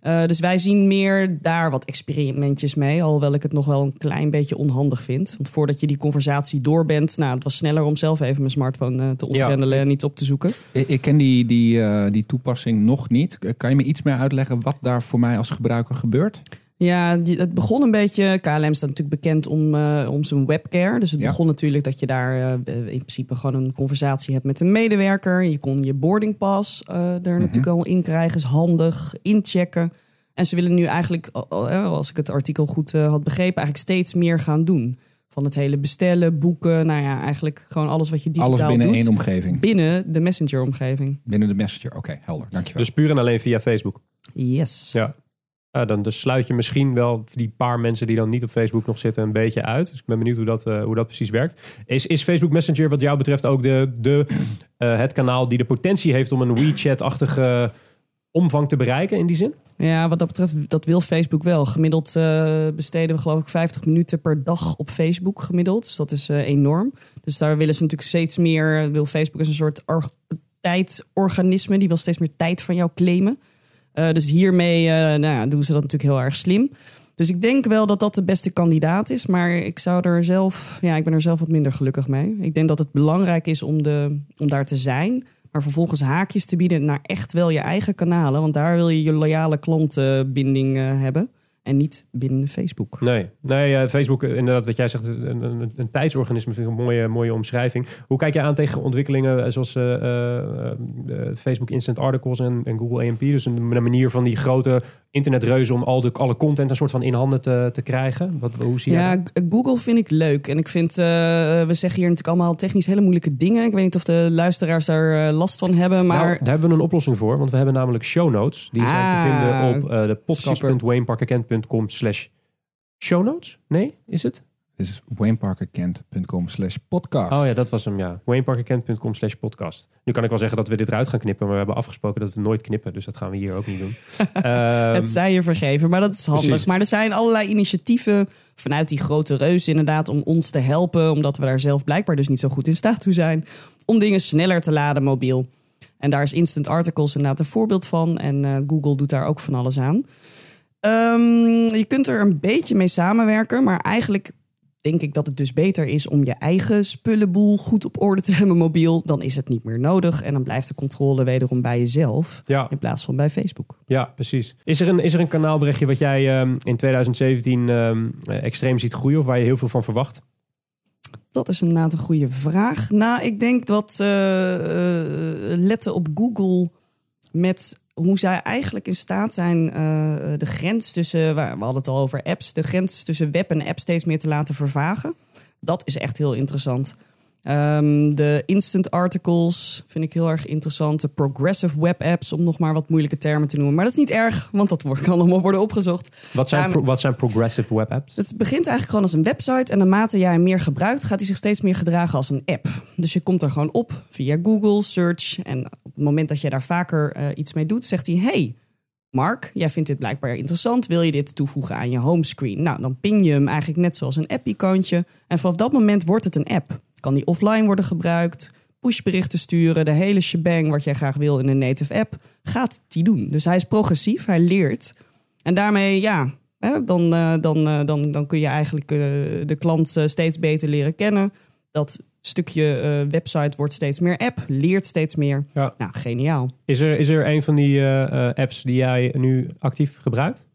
Eh, dus wij zien meer daar wat experimentjes mee. Alhoewel ik het nog wel een klein beetje onhandig vind. Want voordat je die conversatie door bent... Nou, het was sneller om zelf even mijn smartphone eh, te ontgrendelen en niet op te zoeken. Ik, ik ken die, die, eh, die toepassing nog niet. Kan je me iets meer uitleggen wat daar voor mij als gebruiker gebeurt? Ja, het begon een beetje. KLM staat natuurlijk bekend om, eh, om zijn webcare. Dus het Ja. begon natuurlijk dat je daar eh, in principe gewoon een conversatie hebt met een medewerker. Je kon je boarding pass eh, er natuurlijk al in krijgen. Is handig, inchecken. En ze willen nu eigenlijk, als ik het artikel goed had begrepen, eigenlijk steeds meer gaan doen. Van het hele bestellen, boeken. Nou ja, eigenlijk gewoon alles wat je digitaal Alles binnen doet. één omgeving. binnen de Messenger-omgeving. Binnen de Messenger. Oké, helder. Dankjewel. Dus puur en alleen via Facebook. Yes. Ja. Ja, dan dus sluit je misschien wel die paar mensen die dan niet op Facebook nog zitten een beetje uit. Dus ik ben benieuwd hoe dat, eh, hoe dat precies werkt. Is, is Facebook Messenger wat jou betreft ook de, de, eh, het kanaal die de potentie heeft om een WeChat-achtige omvang te bereiken in die zin? Ja, wat dat betreft, dat wil Facebook wel. Gemiddeld eh, besteden we geloof ik 50 minuten per dag op Facebook gemiddeld. Dus dat is eh, enorm. Dus daar willen ze natuurlijk steeds meer, wil Facebook als een soort or- tijdorganisme, die wil steeds meer tijd van jou claimen. Eh, dus hiermee eh, nou ja, doen ze dat natuurlijk heel erg slim. Dus ik denk wel dat dat de beste kandidaat is. Maar ik zou er zelf, ja, ik ben er zelf wat minder gelukkig mee. Ik denk dat het belangrijk is om, de, om daar te zijn. Maar vervolgens haakjes te bieden naar echt wel je eigen kanalen. Want daar wil je je loyale klantenbinding eh, hebben. En niet binnen Facebook. Nee, nee Facebook, eh, inderdaad, wat jij zegt, een, een, een tijdsorganisme vind ik een mooie, mooie omschrijving. Hoe kijk je aan tegen ontwikkelingen eh, zoals eh, Facebook Instant Articles en, en Google AMP? Dus een, een manier van die grote internetreuzen om al de, alle content een soort van in handen te, te krijgen. Wat, hoe zie Ja, dat? Google vind ik leuk. En ik vind, we zeggen hier natuurlijk allemaal technisch hele moeilijke dingen. Ik weet niet of de luisteraars daar last van hebben. Maar Nou, daar hebben we een oplossing voor, want we hebben namelijk show notes. Die zijn te Ah, vinden op de podcast.wayneparkerkent.com slash show notes. Nee, is het? Dit is wayneparkerkent.com slash podcast. Oh ja, dat was hem, ja. wayneparkerkent.com slash podcast. Nu kan ik wel zeggen dat we dit eruit gaan knippen, maar we hebben afgesproken dat we nooit knippen. Dus dat gaan we hier ook niet doen. (laughs) Ehm, het zij je vergeven, maar dat is handig. precies. Maar er zijn allerlei initiatieven vanuit die grote reus inderdaad om ons te helpen. Omdat we daar zelf blijkbaar dus niet zo goed in staat toe zijn. Om dingen sneller te laden mobiel. En daar is Instant Articles inderdaad een voorbeeld van. En eh, Google doet daar ook van alles aan. Ehm, je kunt er een beetje mee samenwerken, maar eigenlijk denk ik dat het dus beter is om je eigen spullenboel goed op orde te (laughs) hebben mobiel. Dan is het niet meer nodig en dan blijft de controle wederom bij jezelf ja, in plaats van bij Facebook. ja, precies. Is er een, is er een kanaalberichtje wat jij ehm, in 2017 ehm, eh, extreem ziet groeien of waar je heel veel van verwacht? Dat is inderdaad een goede vraag. Nou, ik denk dat eh, eh, letten op Google met hoe zij eigenlijk in staat zijn eh, de grens tussen, we hadden het al over apps, de grens tussen web en app steeds meer te laten vervagen. Dat is echt heel interessant. Ehm, de instant articles vind ik heel erg interessant. De progressive web apps, om nog maar wat moeilijke termen te noemen. Maar dat is niet erg, want dat kan allemaal worden opgezocht. Wat zijn, pro- wat zijn progressive web apps? Het begint eigenlijk gewoon als een website. En naarmate jij hem meer gebruikt, gaat hij zich steeds meer gedragen als een app. Dus je komt er gewoon op via Google, search. En het moment dat je daar vaker eh, iets mee doet, zegt hij: Hey, Mark, jij vindt dit blijkbaar interessant. Wil je dit toevoegen aan je homescreen? Nou, dan ping je hem eigenlijk net zoals een app-icoontje. En vanaf dat moment wordt het een app. Kan die offline worden gebruikt, pushberichten sturen, de hele shebang wat jij graag wil in een native app, gaat die doen. Dus hij is progressief, hij leert. En daarmee, ja, hè, dan, eh, dan, eh, dan, dan kun je eigenlijk de klant steeds beter leren kennen. Dat stukje eh, website wordt steeds meer app, leert steeds meer. Ja. Nou, geniaal. Is er, is er een van die eh, eh, apps die jij nu actief gebruikt?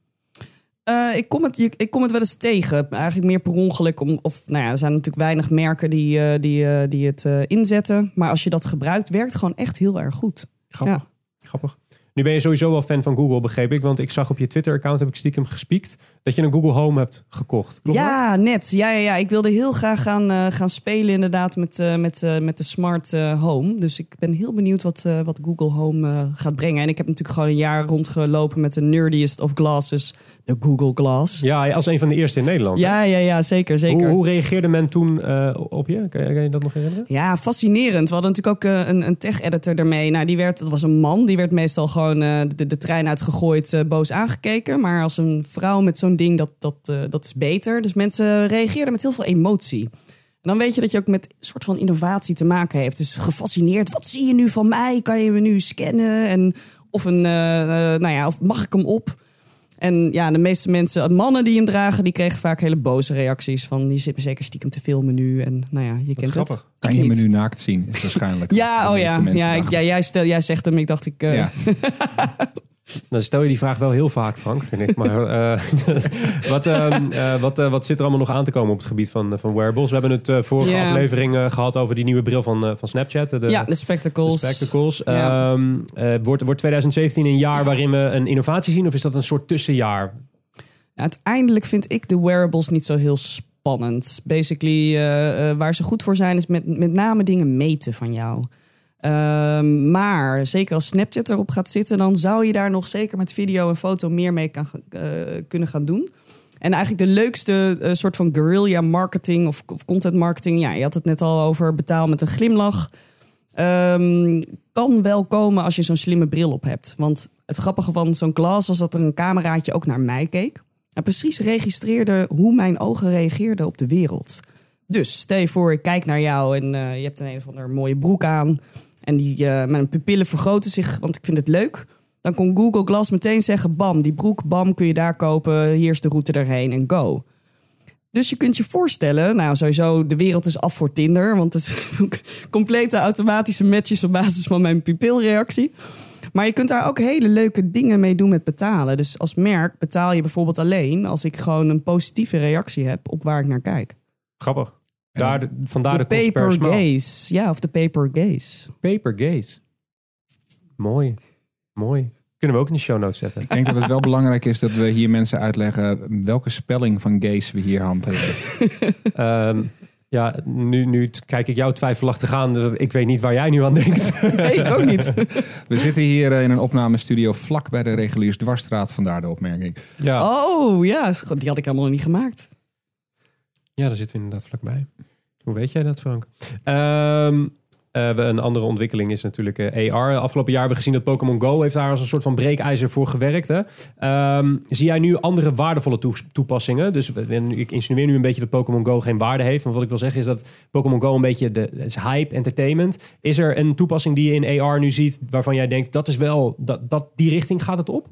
Ik, kom het, je- ik kom het wel eens tegen. Eigenlijk meer per ongeluk. Om, of, nou ja, er zijn natuurlijk weinig merken die, die, die het inzetten. Maar als je dat gebruikt, werkt gewoon echt heel erg goed. Grappig. Grappig. Nu ben je sowieso wel fan van Google, begreep ik. Want ik zag op je Twitter-account, heb ik stiekem gespiekt, dat je een Google Home hebt gekocht. Klopt dat? ja, net. Ja, ja, ja, ik wilde heel graag gaan, eh, gaan spelen inderdaad met, eh, met, eh, met de smart home. Dus ik ben heel benieuwd wat, wat Google Home gaat brengen. En ik heb natuurlijk gewoon een jaar rondgelopen met de nerdiest of glasses, de Google Glass. Ja, als een van de eerste in Nederland. hè? Ja, ja, ja, zeker, zeker. Hoe, hoe reageerde men toen op je? Kan, je? kan je dat nog herinneren? Ja, fascinerend. We hadden natuurlijk ook een, een tech-editor ermee. Nou, die werd, dat was een man, die werd meestal gewoon de, de trein uitgegooid, boos aangekeken. Maar als een vrouw met zo'n ding, dat, dat, eh, dat is beter. Dus mensen reageerden met heel veel emotie. En dan weet je dat je ook met een soort van innovatie te maken heeft. Dus gefascineerd, wat zie je nu van mij? Kan je me nu scannen? En, of, een, eh, eh, nou ja, of mag ik hem op? En ja, de meeste mensen, mannen die hem dragen, die kregen vaak hele boze reacties. Van, die zitten zeker stiekem te filmen nu. En nou ja, je kent het. grappig. Kan Ik je me nu naakt zien? Is waarschijnlijk. (laughs) Ja, oh ja. Ja, ja jij, stel, jij zegt hem. Ik dacht, ik... eh, Ja. (laughs) Dan stel je die vraag wel heel vaak, Frank, vind ik. Maar (laughs) eh, (laughs) wat, ehm, eh, wat, eh, wat zit er allemaal nog aan te komen op het gebied van, van wearables? We hebben het eh, vorige aflevering eh, gehad over die nieuwe bril van, eh, van Snapchat. De, ja, de de spectacles. spectacles. Ja. Ehm, eh, wordt, wordt 2017 een jaar waarin we een innovatie zien? Of is dat een soort tussenjaar? Uiteindelijk vind ik de wearables niet zo heel spannend. Basically, waar ze goed voor zijn, is met, met name dingen meten van jou. Ehm, maar zeker als Snapchat erop gaat zitten, dan zou je daar nog zeker met video en foto meer mee kan, eh, kunnen gaan doen. En eigenlijk de leukste eh, soort van guerrilla marketing of, of content marketing. Ja, je had het net al over betaal met een glimlach. Ehm, kan wel komen als je zo'n slimme bril op hebt. Want het grappige van zo'n glas was dat er een cameraatje ook naar mij keek. En precies registreerde hoe mijn ogen reageerden op de wereld. Dus stel je voor, ik kijk naar jou en eh, je hebt een, een of andere mooie broek aan. En die, eh, mijn pupillen vergroten zich, want ik vind het leuk. Dan kon Google Glass meteen zeggen, bam, die broek, bam, kun je daar kopen. Hier is de route erheen en go. Dus je kunt je voorstellen, nou sowieso, de wereld is af voor Tinder. Want het is (laughs) complete automatische matches op basis van mijn pupilreactie. Maar je kunt daar ook hele leuke dingen mee doen met betalen. Dus als merk betaal je bijvoorbeeld alleen als ik gewoon een positieve reactie heb op waar ik naar kijk. Grappig. Daar, de- vandaar de, paper gaze. Ja, of de paper gaze. Paper gaze. Mooi. Mooi. Kunnen we ook in de show notes zetten. Ik denk dat het wel (laughs) belangrijk is dat we hier mensen uitleggen welke spelling van gays we hier hanteren. (laughs) Ehm, ja, nu, nu kijk ik jou twijfelachtig aan. Dus ik weet niet waar jij nu aan denkt. (laughs) Nee, ik ook niet. We zitten hier eh, in een opnamestudio vlak bij de reguliers dwarsstraat, vandaar de opmerking. ja. Oh ja, die had ik helemaal nog niet gemaakt. Ja, daar zitten we inderdaad vlakbij. Hoe weet jij dat, Frank? Ehm, eh, een andere ontwikkeling is natuurlijk eh, AR. Afgelopen jaar hebben we gezien dat Pokémon Go heeft daar als een soort van breekijzer voor gewerkt. Hè? Ehm, zie jij nu andere waardevolle toe- toepassingen? Dus ik insinueer nu een beetje dat Pokémon Go geen waarde heeft. Maar wat ik wil zeggen is dat Pokémon Go een beetje de hype, entertainment. Is er een toepassing die je in AR nu ziet waarvan jij denkt dat is wel dat, dat die richting gaat het op?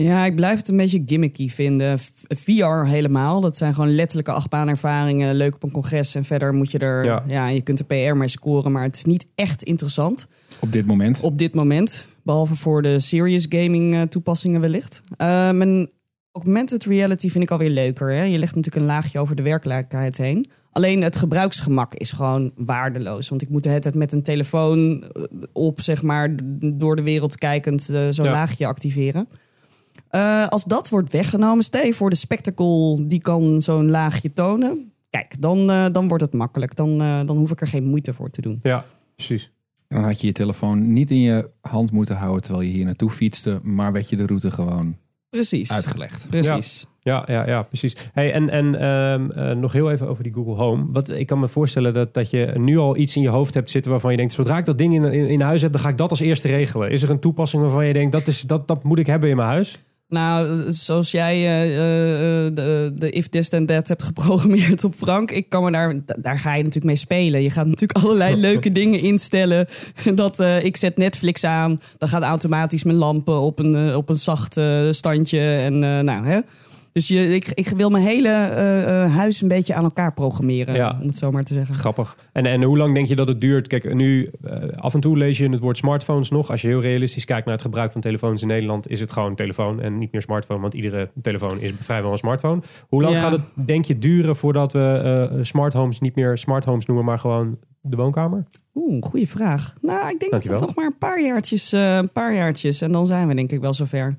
Ja, ik blijf het een beetje gimmicky vinden. VR helemaal. Dat zijn gewoon letterlijke achtbaanervaringen. Leuk op een congres. En verder moet je er... Ja. Ja. je kunt er PR mee scoren. Maar het is niet echt interessant Op dit moment. op dit moment. Behalve voor de serious gaming eh, toepassingen wellicht. Ehm en augmented reality vind ik alweer leuker. Hè? Je legt natuurlijk een laagje over de werkelijkheid heen. Alleen het gebruiksgemak is gewoon waardeloos. Want ik moet de hele tijd met een telefoon eh, op, zeg maar, door de wereld kijkend eh, zo'n Ja. laagje activeren. Eh, als dat wordt weggenomen, stel je voor de spectacle die kan zo'n laagje tonen. Kijk, dan, eh, dan wordt het makkelijk. Dan, eh, dan hoef ik er geen moeite voor te doen. Ja, precies. En dan had je je telefoon niet in je hand moeten houden terwijl je hier naartoe fietste, maar werd je de route gewoon Precies. uitgelegd. Precies. Ja, ja, ja, precies. Hey, en en ehm, eh, nog heel even over die Google Home. Wat, ik kan me voorstellen dat, dat je nu al iets in je hoofd hebt zitten waarvan je denkt, zodra ik dat ding in, in, in huis heb, dan ga ik dat als eerste regelen. Is er een toepassing waarvan je denkt, dat, is, dat, dat moet ik hebben in mijn huis? Nou, zoals jij eh, eh, eh, de, de if this then that hebt geprogrammeerd op Frank, ik kan me daar, daar ga je natuurlijk mee spelen. Je gaat natuurlijk allerlei (laughs) leuke dingen instellen. Dat ik zet Netflix aan, dan gaat automatisch mijn lampen op een, op een zacht standje en nou hè. Dus je, ik, ik wil mijn hele eh, eh, huis een beetje aan elkaar programmeren, Ja. om het zo maar te zeggen. Grappig. En, en hoe lang denk je dat het duurt? Kijk, nu eh, af en toe lees je het woord smartphones nog. Als je heel realistisch kijkt naar het gebruik van telefoons in Nederland, is het gewoon telefoon en niet meer smartphone, want iedere telefoon is vrijwel een smartphone. Hoe lang Ja. gaat het, denk je, duren voordat we eh smart homes niet meer smart homes noemen, maar gewoon de woonkamer? Oeh, goede vraag. Nou, ik denk dat Dankjewel. het nog maar een paar jaartjes, een paar jaartjes en dan zijn we denk ik wel zover.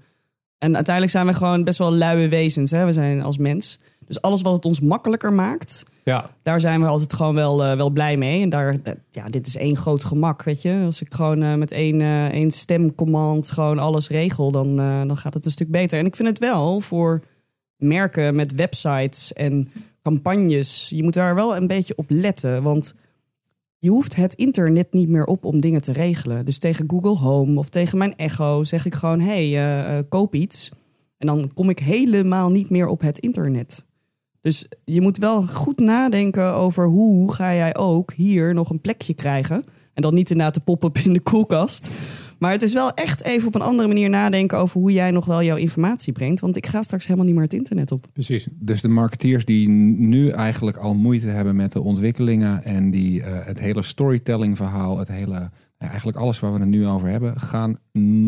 En uiteindelijk zijn we gewoon best wel luie wezens, hè? We zijn als mens. Dus alles wat het ons makkelijker maakt, Ja, daar zijn we altijd gewoon wel, eh, wel blij mee. En daar, eh, ja, dit is één groot gemak, weet je. Als ik gewoon eh, met één, één stemcommand gewoon alles regel, dan, dan gaat het een stuk beter. En ik vind het wel voor merken met websites en campagnes, je moet daar wel een beetje op letten. Want je hoeft het internet niet meer op om dingen te regelen. Dus tegen Google Home of tegen mijn Echo zeg ik gewoon: hey, eh, eh, koop iets. En dan kom ik helemaal niet meer op het internet. Dus je moet wel goed nadenken over hoe ga jij ook hier nog een plekje krijgen. En dan niet inderdaad de pop-up in de koelkast. Maar het is wel echt even op een andere manier nadenken over hoe jij nog wel jouw informatie brengt. Want ik ga straks helemaal niet meer het internet op. precies. Dus de marketeers die nu eigenlijk al moeite hebben met de ontwikkelingen en die eh, het hele storytelling verhaal, het hele, eigenlijk alles waar we het nu over hebben, gaan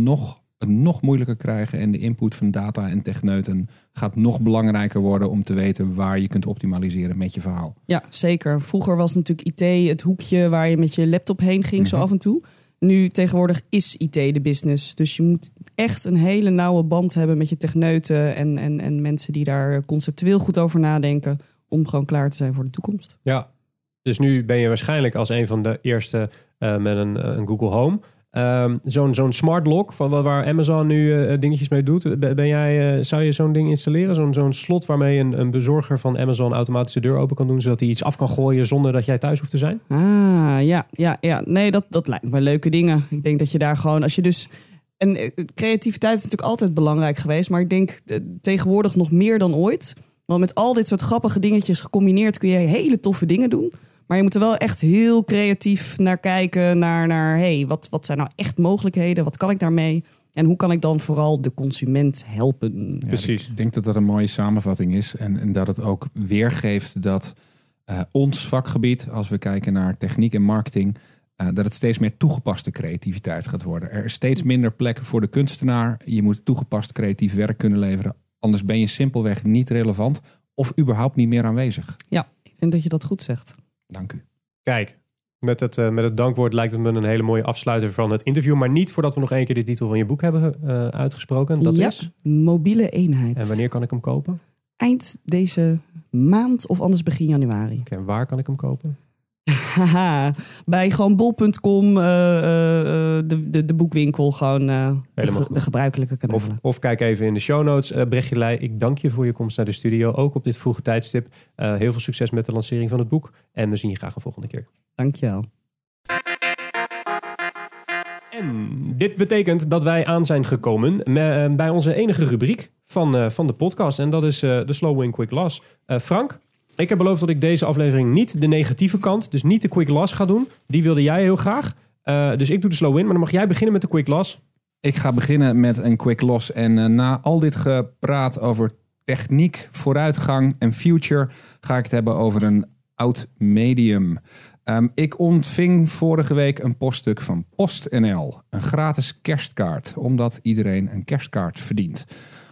nog, het nog moeilijker krijgen. En de input van data en techneuten gaat nog belangrijker worden om te weten waar je kunt optimaliseren met je verhaal. Ja, zeker. Vroeger was natuurlijk IT het hoekje waar je met je laptop heen ging, zo Mhm. af en toe. Nu tegenwoordig is IT de business. Dus je moet echt een hele nauwe band hebben met je techneuten en, en, en mensen die daar conceptueel goed over nadenken. Om gewoon klaar te zijn voor de toekomst. Ja, dus nu ben je waarschijnlijk als een van de eerste eh, met een, een Google Home. Ehm, zo'n zo'n smart lock van wa- waar Amazon nu eh, dingetjes mee doet. Ben jij, eh, zou je zo'n ding installeren? Zo'n slot waarmee een, een bezorger van Amazon automatisch de deur open kan doen, zodat hij iets af kan gooien zonder dat jij thuis hoeft te zijn? Ah, ja, ja, ja. Nee, dat, dat lijkt me leuke dingen. Ik denk dat je daar gewoon, als je dus En eh, creativiteit is natuurlijk altijd belangrijk geweest. Maar ik denk eh, tegenwoordig nog meer dan ooit. Want met al dit soort grappige dingetjes gecombineerd kun je hele toffe dingen doen. Maar je moet er wel echt heel creatief naar kijken. Naar, naar hey, wat, wat zijn nou echt mogelijkheden? Wat kan ik daarmee? En hoe kan ik dan vooral de consument helpen? Ja, Precies. Ik denk dat dat een mooie samenvatting is. En, en dat het ook weergeeft dat eh, ons vakgebied, als we kijken naar techniek en marketing, eh, dat het steeds meer toegepaste creativiteit gaat worden. Er is steeds minder plekken voor de kunstenaar. Je moet toegepast creatief werk kunnen leveren. Anders ben je simpelweg niet relevant of überhaupt niet meer aanwezig. Ik denk dat je dat goed zegt. Dank u. Kijk, met het, eh, met het dankwoord lijkt het me een hele mooie afsluiter van het interview. Maar niet voordat we nog één keer de titel van je boek hebben eh, uitgesproken. Dat Ja, is. mobiele eenheid. En wanneer kan ik hem kopen? Oké, Eind deze maand of anders begin januari. en waar kan ik hem kopen? Haha, (laughs) bij gewoon bol.com, eh, eh, eh, de, de, de boekwinkel, gewoon de, gebruikelijke kanalen. Of, of kijk even in de show notes. Brechtje Leij, ik dank je voor je komst naar de studio. Ook op dit vroege tijdstip. Heel veel succes met de lancering van het boek. En we zien je graag een volgende keer. Dankjewel. En dit betekent dat wij aan zijn gekomen me- bij onze enige rubriek van, van de podcast. En dat is de Slow Win Quick Loss. Frank, ik heb beloofd dat ik deze aflevering niet de negatieve kant, dus niet de Quick Loss ga doen. Die wilde jij heel graag. Eh, dus ik doe de Slow Win, maar dan mag jij beginnen met de Quick Loss. Ik ga beginnen met een quick loss. En eh, na al dit gepraat over techniek, vooruitgang en future, ga ik het hebben over een oud medium. Ehm, ik ontving vorige week een poststuk van PostNL. Een gratis kerstkaart, omdat iedereen een kerstkaart verdient.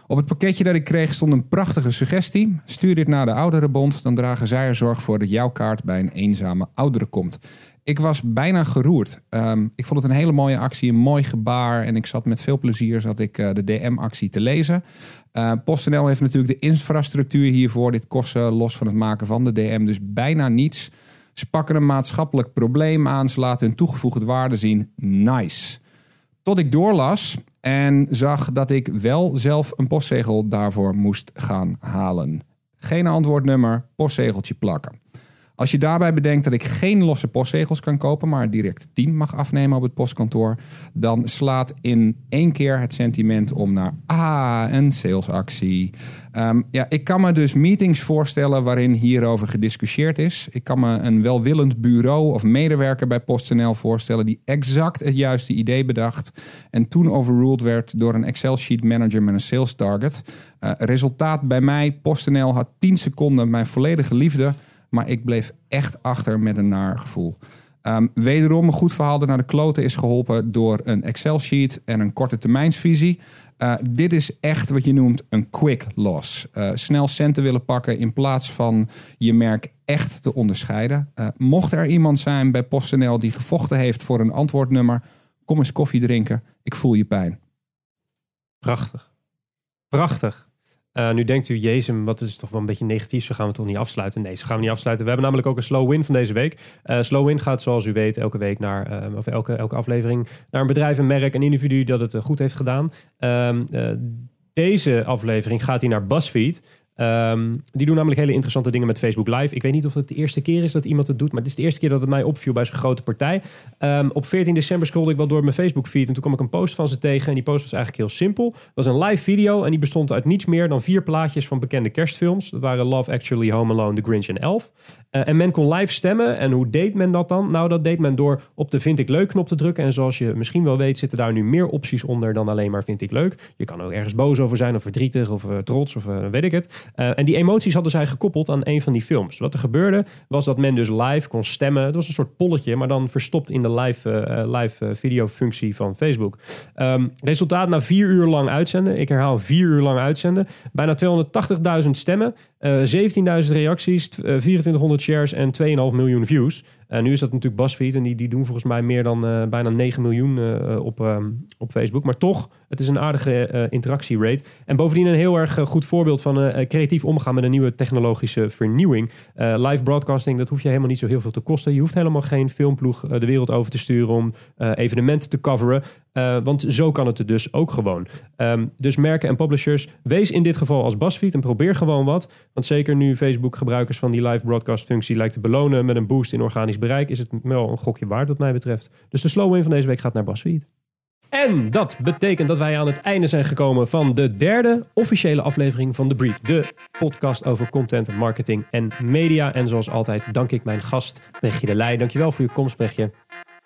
Op het pakketje dat ik kreeg stond een prachtige suggestie. Stuur dit naar de Ouderenbond, dan dragen zij er zorg voor dat jouw kaart bij een eenzame oudere komt. Ik was bijna geroerd. Ehm, ik vond het een hele mooie actie, een mooi gebaar. En ik zat met veel plezier zat ik, eh, de DM-actie te lezen. Eh, PostNL heeft natuurlijk de infrastructuur hiervoor. Dit kost los van het maken van de DM dus bijna niets. Ze pakken een maatschappelijk probleem aan. Ze laten hun toegevoegde waarde zien. Nice. Tot ik doorlas en zag dat ik wel zelf een postzegel daarvoor moest gaan halen. Geen antwoordnummer, postzegeltje plakken. Als je daarbij bedenkt dat ik geen losse postzegels kan kopen, maar direct 10 mag afnemen op het postkantoor, dan slaat in één keer het sentiment om naar ah, een salesactie. Ehm, ja, ik kan me dus meetings voorstellen waarin hierover gediscussieerd is. Ik kan me een welwillend bureau of medewerker bij PostNL voorstellen die exact het juiste idee bedacht en toen overruled werd door een Excel-sheet manager met een sales target. Eh, resultaat bij mij, PostNL had 10 seconden mijn volledige liefde, maar ik bleef echt achter met een naar gevoel. Ehm, wederom een goed verhaal naar de kloten is geholpen door een Excel-sheet en een korte termijnsvisie. Eh, dit is echt wat je noemt een quick loss. Eh, snel centen willen pakken in plaats van je merk echt te onderscheiden. Eh, mocht er iemand zijn bij PostNL die gevochten heeft voor een antwoordnummer, kom eens koffie drinken. Ik voel je pijn. Prachtig. Prachtig. Eh, nu denkt u, Jezus, wat is toch wel een beetje negatief. Zo gaan we toch niet afsluiten? Nee, zo gaan we niet afsluiten. We hebben namelijk ook een slow win van deze week. Eh, slow win gaat, zoals u weet, elke week naar, eh, of elke, elke aflevering naar een bedrijf, een merk, een individu dat het goed heeft gedaan. Ehm, eh, deze aflevering gaat hij naar BuzzFeed. Ehm, die doen namelijk hele interessante dingen met Facebook Live. Ik weet niet of het de eerste keer is dat iemand het doet, maar het is de eerste keer dat het mij opviel bij zo'n grote partij. Ehm, op 14 december scrollde ik wel door mijn Facebook feed en toen kwam ik een post van ze tegen. En die post was eigenlijk heel simpel. Het was een live video en die bestond uit niets meer dan vier plaatjes van bekende kerstfilms. Dat waren Love Actually, Home Alone, The Grinch en Elf. Eh, en men kon live stemmen. En hoe deed men dat dan? Nou, dat deed men door op de Vind ik Leuk knop te drukken. En zoals je misschien wel weet, zitten daar nu meer opties onder dan alleen maar Vind ik Leuk. Je kan ook ergens boos over zijn, of verdrietig, of eh, trots, of eh, weet ik het. Eh, en die emoties hadden zij gekoppeld aan een van die films. Wat er gebeurde, was dat men dus live kon stemmen. Het was een soort polletje, maar dan verstopt in de live, eh, live videofunctie van Facebook. Ehm, resultaat na vier uur lang uitzenden. Ik herhaal vier uur lang uitzenden. Bijna 280.000 stemmen. eh 17.000 reacties, t- eh, 2400 shares en 2,5 miljoen views. En nu is dat natuurlijk BuzzFeed en die, die doen volgens mij meer dan eh, bijna 9 miljoen eh, op, ehm, op Facebook. Maar toch, het is een aardige eh, interactierate. En bovendien een heel erg eh, goed voorbeeld van eh, creatief omgaan met een nieuwe technologische vernieuwing. Eh, live broadcasting, dat hoef je helemaal niet zo heel veel te kosten. Je hoeft helemaal geen filmploeg eh, de wereld over te sturen om eh, evenementen te coveren. Eh, want zo kan het er dus ook gewoon. Ehm, dus merken en publishers, wees in dit geval als BuzzFeed en probeer gewoon wat. Want zeker nu Facebook gebruikers van die live broadcast functie lijkt te belonen met een boost in bereik, is het wel een gokje waard wat mij betreft. Dus de slow win van deze week gaat naar BuzzFeed. En dat betekent dat wij aan het einde zijn gekomen van de derde officiële aflevering van The Brief. De podcast over content, marketing en media. En zoals altijd dank ik mijn gast Brechtje de Leij. Dankjewel voor je komst Brechtje.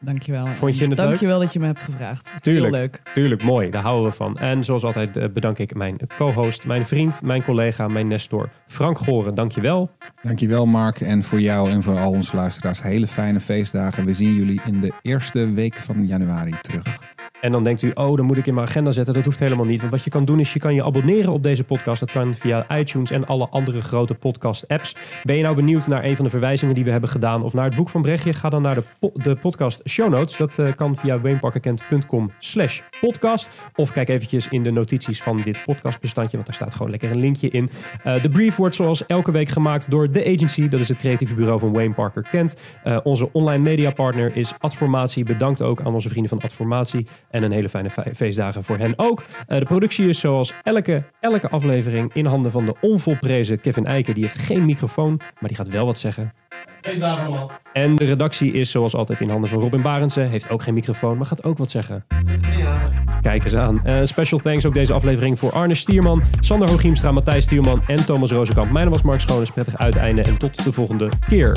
Dankjewel. Vond je het leuk? Dankjewel dat je me hebt gevraagd. Tuurlijk. Heel leuk. Tuurlijk, mooi. Daar houden we van. En zoals altijd eh, bedank ik mijn co-host, mijn vriend, mijn collega, mijn nestor Frank Goren. Dankjewel. Dankjewel Mark en voor jou en voor al onze luisteraars hele fijne feestdagen. We zien jullie in de eerste week van januari terug. En dan denkt u, oh, dan moet ik in mijn agenda zetten. Dat hoeft helemaal niet. Want wat je kan doen is, je kan je abonneren op deze podcast. Dat kan via iTunes en alle andere grote podcast-apps. Ben je nou benieuwd naar een van de verwijzingen die we hebben gedaan... of naar het boek van Brechtje? Ga dan naar de, de podcast show notes. Dat eh, kan via wayneparkerkent.com slash podcast. Of kijk eventjes in de notities van dit podcastbestandje... want daar staat gewoon lekker een linkje in. Eh, de brief wordt zoals elke week gemaakt door The Agency. Dat is het creatieve bureau van Wayne Parker Kent. Eh, onze online mediapartner is Adformatie. Bedankt ook aan onze vrienden van Adformatie. En een hele fijne fe- feestdagen voor hen ook. Eh, de productie is zoals elke, elke aflevering in handen van de onvolprezen Kevin Eiken. Die heeft geen microfoon, maar die gaat wel wat zeggen. Feestdagen allemaal. En de redactie is zoals altijd in handen van Robin Barendse. Heeft ook geen microfoon, maar gaat ook wat zeggen. Kijk eens aan. Eh, special thanks ook deze aflevering voor Arne Stierman, Sander Hooghiemstra, Matthijs Stierman en Thomas Rozenkamp. Mijn naam was Mark Schoones. Prettig uiteinde en tot de volgende keer.